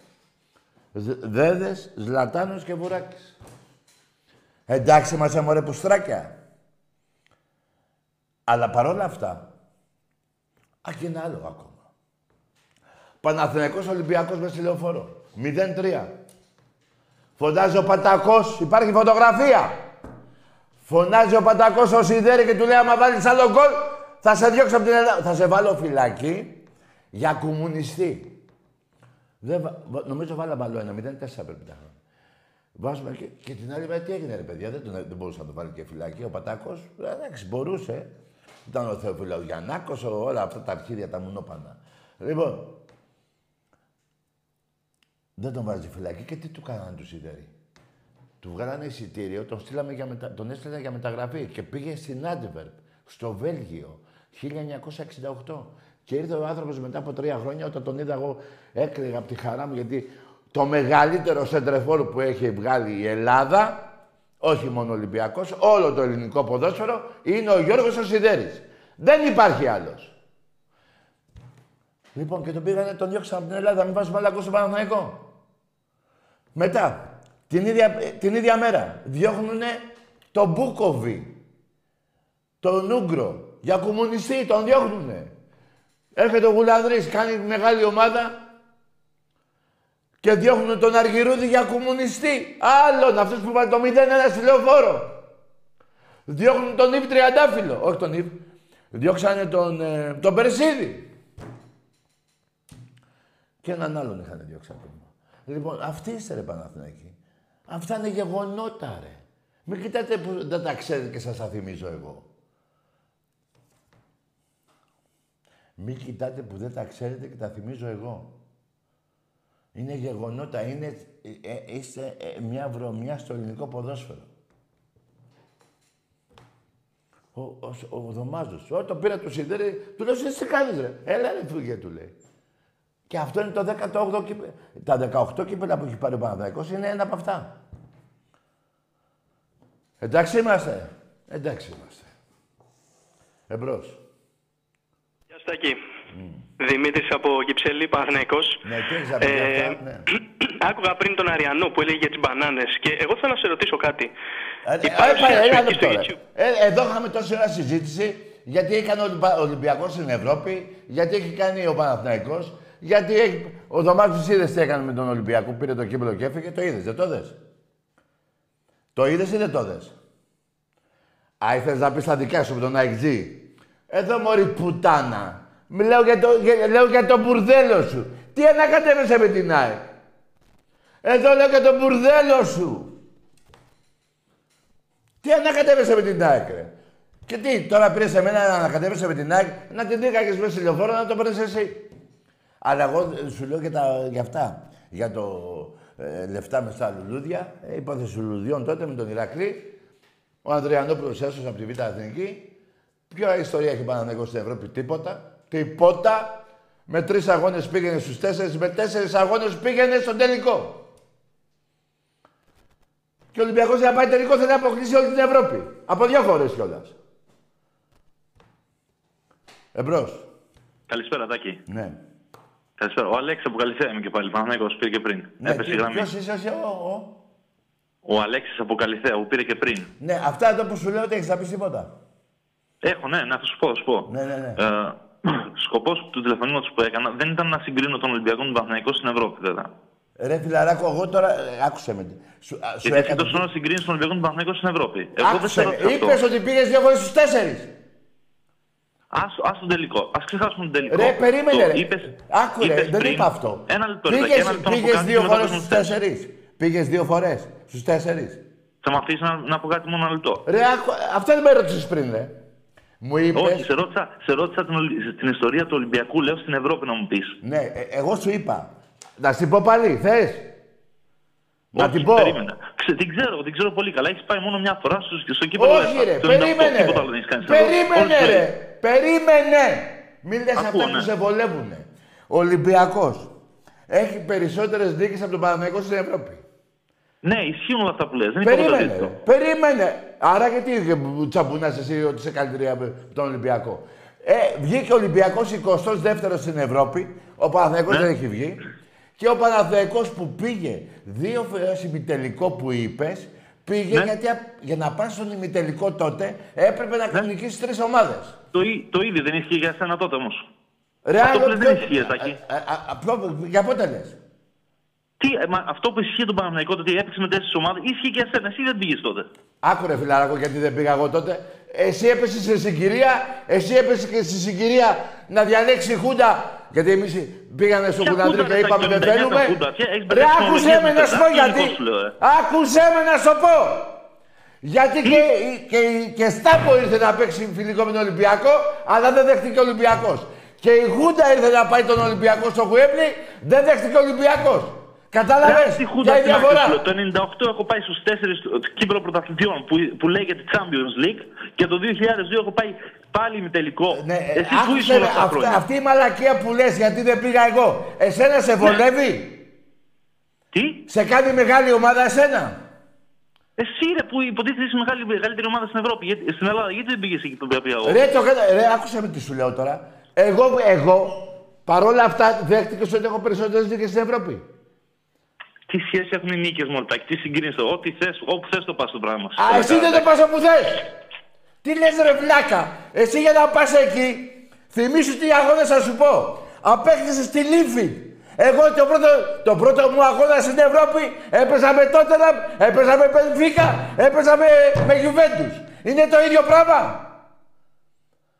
Ζ- Δέδες, Ζλατάνος και Βουράκης. Εντάξει είμαστε μωρέ πουστράκια. Αλλά παρόλα αυτά, α, και ένα άλλο ακόμα. Παναθηναϊκός Ολυμπιακός με στη λεωφόρο. 0-3. Φωνάζει ο Πατακός, υπάρχει φωτογραφία. Φωνάζει ο Πατακός ο Σιδέρη και του λέει άμα βάλεις άλλο γκολ θα σε διώξω από την Ελλάδα. Θα σε βάλω φυλακή για κομμουνιστή. Δεν, βα- βα- νομίζω βάλαμε άλλο ένα, 0-4 πρέπει να έχουμε. Βάζουμε και, και την άλλη μέρα τι έγινε ρε παιδιά, δεν, τον, δεν μπορούσε να το βάλει και φυλακή ο Πατάκος. Ε, Εντάξει, μπορούσε. Ήταν ο Θεοφυλαου Γιαννάκος, ο- όλα αυτά τα αρχίδια τα μουνόπανα. Λοιπόν, δεν τον βάζει φυλακή και τι του κάνανε τους Σιδέρη. Του βγάλανε εισιτήριο, τον, στείλαμε για μετα... τον έστειλε για μεταγραφή και πήγε στην Άντεβερπ, στο Βέλγιο, 1968. Και ήρθε ο άνθρωπος μετά από τρία χρόνια, όταν τον είδα εγώ, έκλαιγα από τη χαρά μου γιατί το μεγαλύτερο σεντρεφόρ που έχει βγάλει η Ελλάδα, όχι μόνο ο Ολυμπιακός, όλο το ελληνικό ποδόσφαιρο, είναι ο Γιώργος ο Σιδέρης. Δεν υπάρχει άλλος. Λοιπόν, και τον πήγανε, τον διώξαν από την Ελλάδα, μην βάζουμε άλλα στο Παναθηναϊκό. Μετά, την ίδια, την ίδια μέρα, διώχνουνε τον Μπούκοβι, τον Ούγκρο, για κομμουνιστή, τον διώχνουνε. Έρχεται ο Γουλανδρής, κάνει μεγάλη ομάδα και διώχνουν τον Αργυρούδη για κομμουνιστή. Άλλον, αυτός που βάλει το 0-1 στη λεωφόρο. Διώχνουν τον Ιβ Τριαντάφυλλο. Όχι τον Ιβ. Διώξανε τον, ε, τον Περσίδη. Και έναν άλλον είχαν διώξει ακόμα. Λοιπόν, αυτοί είστε ρε Παναθηναϊκοί. Αυτά είναι γεγονότα ρε. Μην κοιτάτε που δεν τα ξέρετε και σας τα θυμίζω εγώ. Μην κοιτάτε που δεν τα ξέρετε και τα θυμίζω εγώ. Είναι γεγονότα, είναι, ε, ε, είστε ε, μια βρωμιά στο ελληνικό ποδόσφαιρο. Ο, ο, ο, ο Δωμάζος, όταν το πήρα το σιδέρι, του λέω, εσύ τι κάνεις ρε. Έλα ρε φύγε, του λέει. Και αυτό είναι το 18 κύπε... Τα 18 κύπελα που έχει πάρει ο Παναδάκος είναι ένα από αυτά. Εντάξει είμαστε. Εντάξει είμαστε. Εμπρός. Γεια σου Τάκη. Δημήτρης από Κυψέλη, Παναθηναϊκός. Ναι, τι έχεις να πεις Ε, για αυτά, ναι. Άκουγα πριν τον Αριανό που έλεγε για τις μπανάνες και εγώ θέλω να σε ρωτήσω κάτι. Ε, Η ε, παρουσία ε, σου έλα εκεί στο τώρα. YouTube; Ε, εδώ είχαμε τόση ώρα συζήτηση γιατί έκανε ο Ολυμπα- Ολυμπιακός στην Ευρώπη, γιατί έχει κάνει ο Παναθηναϊκός, γιατί έχει... ο Δωμάτιος είδες τι έκανε με τον Ολυμπιακό, πήρε το κύπελο και έφυγε, το είδες, δεν το είδες; Το είδες ή δεν το είδες; Α, ήθελες να πεις τα δικά σου με τον IG. Εδώ μωρή πουτάνα. Μιλάω για το, για, λέω για το μπουρδέλο σου. Τι ανακατεύεσαι με την ΑΕΚ; Εδώ λέω για το μπουρδέλο σου. Τι ανακατεύεσαι με την ΑΕΚ, ρε; Και τι, τώρα πήρες σε μένα να ανακατεύεσαι με την ΑΕΚ, να την δίκαγες μέσα στη λεωφόρο να το παίρνεις εσύ. Αλλά εγώ σου λέω και τα, για αυτά. Για το ε, λεφτά με στα λουλούδια, ε, υπόθεση λουλουδιών τότε με τον Ηρακλή. Ο Ανδριανόπουλος έσωσε από τη Β' Εθνική. Ποια ιστορία έχει Παναθηναϊκό στην Ευρώπη, τίποτα. Τίποτα. Με τρεις αγώνες πήγαινε στους τέσσερις, με τέσσερις αγώνες πήγαινε στον τελικό. Και ο Ολυμπιακός για να πάει τελικό θέλει να αποκλείσει όλη την Ευρώπη. Από δύο φορές κιόλας. Εμπρός. Καλησπέρα, Τάκη. Ναι. Καλησπέρα. Ο Αλέξη από Καλυθέα είμαι και πάλι. Παναγιώτο πήρε και πριν. ναι. Έπεσε η ποιος- γραμμή. Ποιος είσαι εσύ, ο, ο. Ο Αλέξης από Καλυθέα που πήρε και πριν. Ναι, αυτά εδώ που σου λέω ότι έχεις να πεις τίποτα. Έχω, ναι, να θα σου πω, θα σου πω. Ναι, ναι, ναι. Ε, Σκοπός του τηλεφωνήματος που έκανα δεν ήταν να συγκρίνω τον Ολυμπιακό με τον Παναθηναϊκό στην Ευρώπη, βέβαια. Ρε φιλαράκο, εγώ τώρα ε, άκουσε με. Σου, α, σου Γιατί εσύ έκανα- τόσο να συγκρίνεις τον Ολυμπιακό με τον Παναθηναϊκό στην Ευρώπη. Εγώ δεν σε Άκουσε ρώτησα με. αυτό. Είπες ότι πήγες δύο φορές στους τέσσερις. Ας, ας τον τελικό. Ας ξεχάσουμε τον τελικό. Ρε, περίμενε Το ρε. Είπες, Άκου ρε, είπες δεν πριν- είπα αυτό. Ένα λεπτό, ρε, Πήγες, ένα λεπτό να πω πήγες κάτι δύο και μετά φορές παίζουμε στους στους τέσσερις. Πήγες δύο φορές στους τέσσερις. Θα με αφήσεις να, να πω κάτι μόνο ένα λεπτό. Ρε, άκου, αυτό δεν με ρώτησες πριν, ρε. Μου είπες... Όχι, σε ρώτησα, σε ρώτησα την, Ολυ- την ιστορία του Ολυμπιακού, λέω στην Ευρώπη να μου πεις. Ναι, ε, εγώ σου είπα. Να στην πω πάλι, θες; Να την πω. Περίμενα. Ξε, την ξέρω, την ξέρω πολύ καλά. Έχεις πάει μόνο μια φορά στο, στο κύπελο. Όχι UEFA. ρε, Το 98, περίμενε Τίποτα ρε. άλλο δεν έχεις κάνει. στην Ευρώπη. Περίμενε Όλη τη ρε. ζωή. Περίμενε. Μην λες Ακούω, αυτά που ναι. σε βολεύουνε. Ο Ολυμπιακός έχει περισσότερες νίκες από τον Παναθηναϊκό στην Ευρώπη. Ναι, ισχύουν όλα αυτά που λες. Δεν είπα τίποτα Περίμενε. αντίθετο. ρε. Περίμενε. Άρα γιατί τσαμπουνάς εσύ ότι είσαι καλύτερη από τον Ολυμπιακό. Ε, βγήκε ο Ολυμπιακός 22ος στην Ευρώπη. Ο Παναθηναϊκός Ναι. δεν έχει βγει. Και ο Παναθηναϊκός που πήγε δύο φορές ημιτελικό που είπες, πήγε Ναι. γιατί α- για να πας στον ημιτελικό τότε έπρεπε να νικήσεις τρεις ομάδες. Το, ί- το ίδιο δεν ισχύει για σένα τότε όμως. Ρε, Αυτό άλλο που λες ποιο- δεν ισχύει, Τάκη. Α, α, α, ποιο- Για πότε λες; Τι, ε, μα, αυτό που ισχύει για τον Παναμαϊκό τότε έπαιξε με τέσσερις ομάδες, ισχύει και για σένα. Εσύ δεν πήγες τότε. Άκου ρε φιλαράκο γιατί δεν πήγα εγώ τότε. Εσύ έπεσες σε συγκυρία, εσύ έπεσες και στη συγκυρία να διαλέξει η Χούντα. Γιατί εμείς πήγανε στο Ποια Κουνταντρί Χούντα, και ρε, είπαμε τα δεν 79 θέλουμε. Χούντα, ποια- έχεις Ρε μπερδέψει άκουσέ μόνο με με να σου πω τα- γιατί. τα- σου λέω, ε. Άκουσέ με να σου πω. Γιατί και, και, και Στάπο ήρθε να παίξει φιλικό με τον Ολυμπιακό, αλλά δεν δέχτηκε ο Ολυμπιακός. Και η Χούντα ήρθε να πάει τον Ολυμπιακό στο Γουέμπλι, δεν δέχτηκε ο Ολυμπιακός. Κατάλαβες, Ρε, ποια είναι η διαφορά. Χούντα, Το 98 έχω πάει στους τέσσερις κύπελο πρωταθλητριών που, που λέγεται Champions League και το 2002 έχω πάει πάλι με τελικό. Ναι, ε, Εσύ που άκουσε είσαι όλα με, αυτά τα αυτή, χρόνια; αυτή η μαλακία που λες γιατί δεν πήγα εγώ. Εσένα σε βολεύει; Τι; Σε κάνει μεγάλη ομάδα εσένα; Εσύ ρε που υποτίθεται είσαι μεγάλη, μεγαλύτερη ομάδα στην Ευρώπη, γιατί, στην Ελλάδα, γιατί δεν πήγες εκεί που πήγα εγώ; Ρε, το, κατα- ρε, άκουσε με τι σου λέω τώρα. Εγώ, εγώ παρόλα αυτά δέχτηκες ότι έχω περισσότερες νίκες στην Ευρώπη. Τι σχέση έχουν οι νίκες μου, Τάκη, τι συγκρίνεσαι, ό,τι θες, όπου θες το πας το πράγμα. Α, εσύ δεν το πας όπου θες. Τι λες ρε βλάκα. Εσύ για να πας εκεί, θυμήσου τι αγώνες θα σου πω. Απέκτησες στη Λίφη. Εγώ το πρώτο, το πρώτο μου αγώνα στην Ευρώπη έπαιζα με Τότεναμ, έπαιζα με Πενφίκα, έπαιζα με, με Juventus. Είναι το ίδιο πράγμα.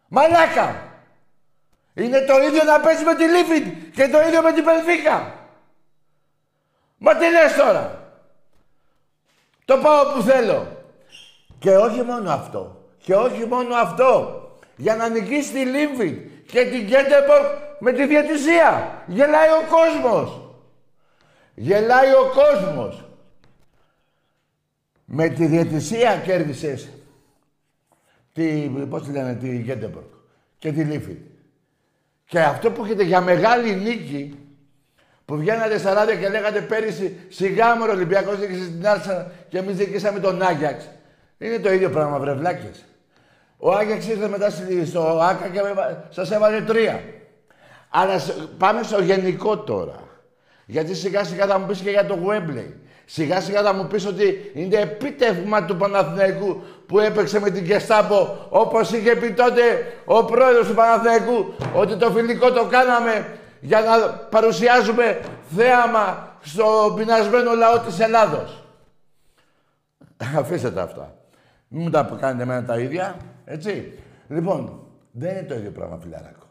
Μαλάκα. Είναι το ίδιο να παίζεις με τη Λίφη και το ίδιο με την Πενφίκα. Μα τι λες τώρα; Το πάω που θέλω. Και όχι μόνο αυτό. Και όχι μόνο αυτό. Για να νικήσει τη Λίμφη και την Γκέντεμπορκ με τη διατησία. Γελάει ο κόσμος. Γελάει ο κόσμος. Με τη διατησία κέρδισες τη, πώς τη λένε, τη Γκέντεμπορκ και τη Λίφη. Και αυτό που έχετε για μεγάλη νίκη, που βγαίνατε στα ράδια και λέγατε πέρυσι σιγά μωρό Ολυμπιακός νίκησε την Άρσα και εμείς νικήσαμε τον Άγιαξ. Είναι το ίδιο πράγμα, βρεβλάκες. Ο Άγιαξ ήρθε μετά στη- στο Άκα και με- σας έβαλε τρία. Αλλά σ- πάμε στο γενικό τώρα. Γιατί σιγά σιγά θα μου πεις και για το Γουέμπλεϊ. Σιγά σιγά θα μου πεις ότι είναι επίτευγμα του Παναθηναϊκού που έπαιξε με την Κεστάπο όπως είχε πει τότε ο πρόεδρος του Παναθηναϊκού ότι το φιλικό το κάναμε για να παρουσιάζουμε θέαμα στο πεινασμένο λαό της Ελλάδος. Αφήστε τα αυτά. Μην μου τα κάνετε εμένα τα ίδια, έτσι. Λοιπόν, δεν είναι το ίδιο πράγμα, φιλαράκο.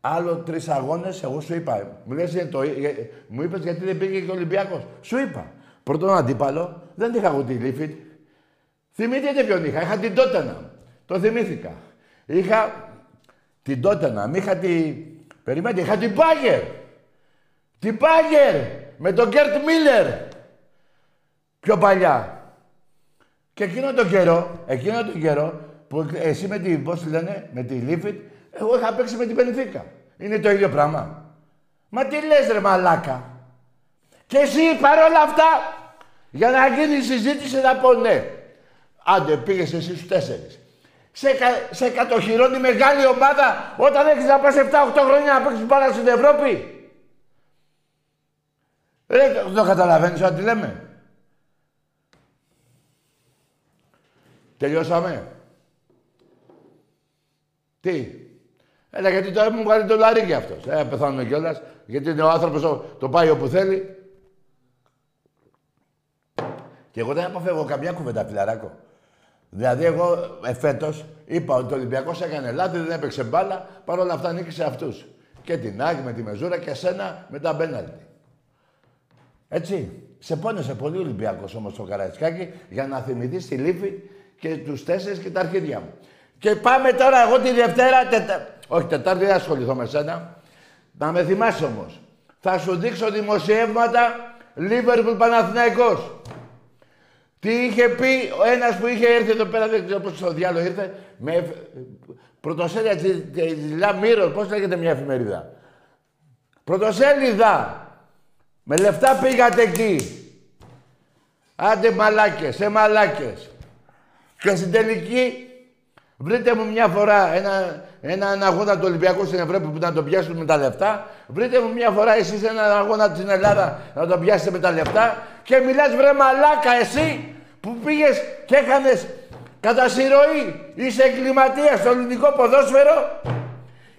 Άλλο τρεις αγώνες, εγώ σου είπα. Μου, λες, είναι το, ε, ε, μου είπες γιατί δεν πήγε και ο Ολυμπιακός. Σου είπα. Πρώτον αντίπαλο, δεν είχα εγώ τη Λίφιτ. Θυμηθείτε ποιον είχα. Είχα την Τότενα. Το θυμήθηκα. Είχα την Τότενα. Είχα τη. Περιμένετε, είχα την Πάγερ. Την Πάγερ. Με τον Γκερντ Μίλερ. Πιο παλιά. Και εκείνο τον καιρό, εκείνο τον καιρό, που εσύ με την, πώς τη λένε, με τη Λίφιτ, εγώ είχα παίξει με την Μπενφίκα. Είναι το ίδιο πράγμα. Μα τι λες ρε μαλάκα. Και εσύ παρόλα αυτά, Για να γίνει η συζήτηση να πω ναι. Άντε, πήγες εσύ στους τέσσερις. Σε, κα- σε κατοχυρώνει μεγάλη ομάδα όταν έχεις να πας 7-8 χρόνια να παίξεις μπάλα στην Ευρώπη. Ρε, το, το καταλαβαίνεις ό,τι λέμε. Τελειώσαμε. Τι; Έλα, γιατί τώρα μου βγάλει το λαρίκι αυτός. Ε, πεθάνουμε κιόλας. Γιατί είναι ο άνθρωπος το, το πάει όπου θέλει. Και εγώ δεν αποφεύγω καμιά κουβέντα, φιλαράκο. Δηλαδή, εγώ εφέτο είπα ότι ο Ολυμπιακός έκανε λάθη, δεν έπαιξε μπάλα, παρόλα αυτά νίκησε αυτούς. Και την Άγη με τη Μεζούρα και σένα με τα μπέναλτι. Έτσι. Σε πόνεσε πολύ ο Ολυμπιακός όμως το Καραϊσκάκι για να θυμηθείς τη λύφη και τους τέσσερις και τα αρχίδια μου. Και πάμε τώρα εγώ τη Δευτέρα, τετα... όχι Τετάρτη δεν ασχοληθώ με σένα. Να με θυμάσαι όμως. Θα σου δείξω δημοσιεύματα Λίβερπουλ Παναθηναϊκός. Τι είχε πει ο ένας που είχε έρθει εδώ πέρα, δεν ξέρω πώς στο διάλογο ήρθε, με πρωτοσέλιδα της Λαμύρος, πώς λέγεται μια εφημερίδα; Πρωτοσέλιδα. Με λεφτά πήγατε εκεί. Άντε μαλάκες, ε μαλάκες. Και στην τελική, βρείτε μου μια φορά ένα, έναν αγώνα του Ολυμπιακού στην Ευρώπη που να τον πιάσουν με τα λεφτά. Βρείτε μου μια φορά εσείς έναν αγώνα στην Ελλάδα να τον πιάσετε με τα λεφτά. Και μιλάς βρε μαλάκα εσύ που πήγες και έκανες κατά συρροή. Είσαι εγκληματίας στο ελληνικό ποδόσφαιρο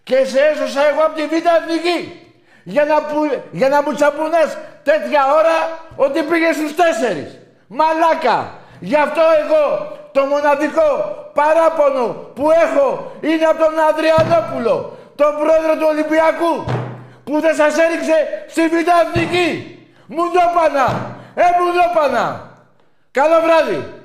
και σε έσωσα εγώ από τη Β' Εθνική. Για να, που, για να μου τσαπουνάς τέτοια ώρα ότι πήγες στους τέσσερις. Μαλάκα. Γι' αυτό εγώ το μοναδικό παράπονο που έχω είναι από τον Αδριανόπουλο, τον πρόεδρο του Ολυμπιακού, που δεν σας έριξε στη Β' Εθνική. Μου το πάνα. Ε, μου το πάνα. Καλό βράδυ.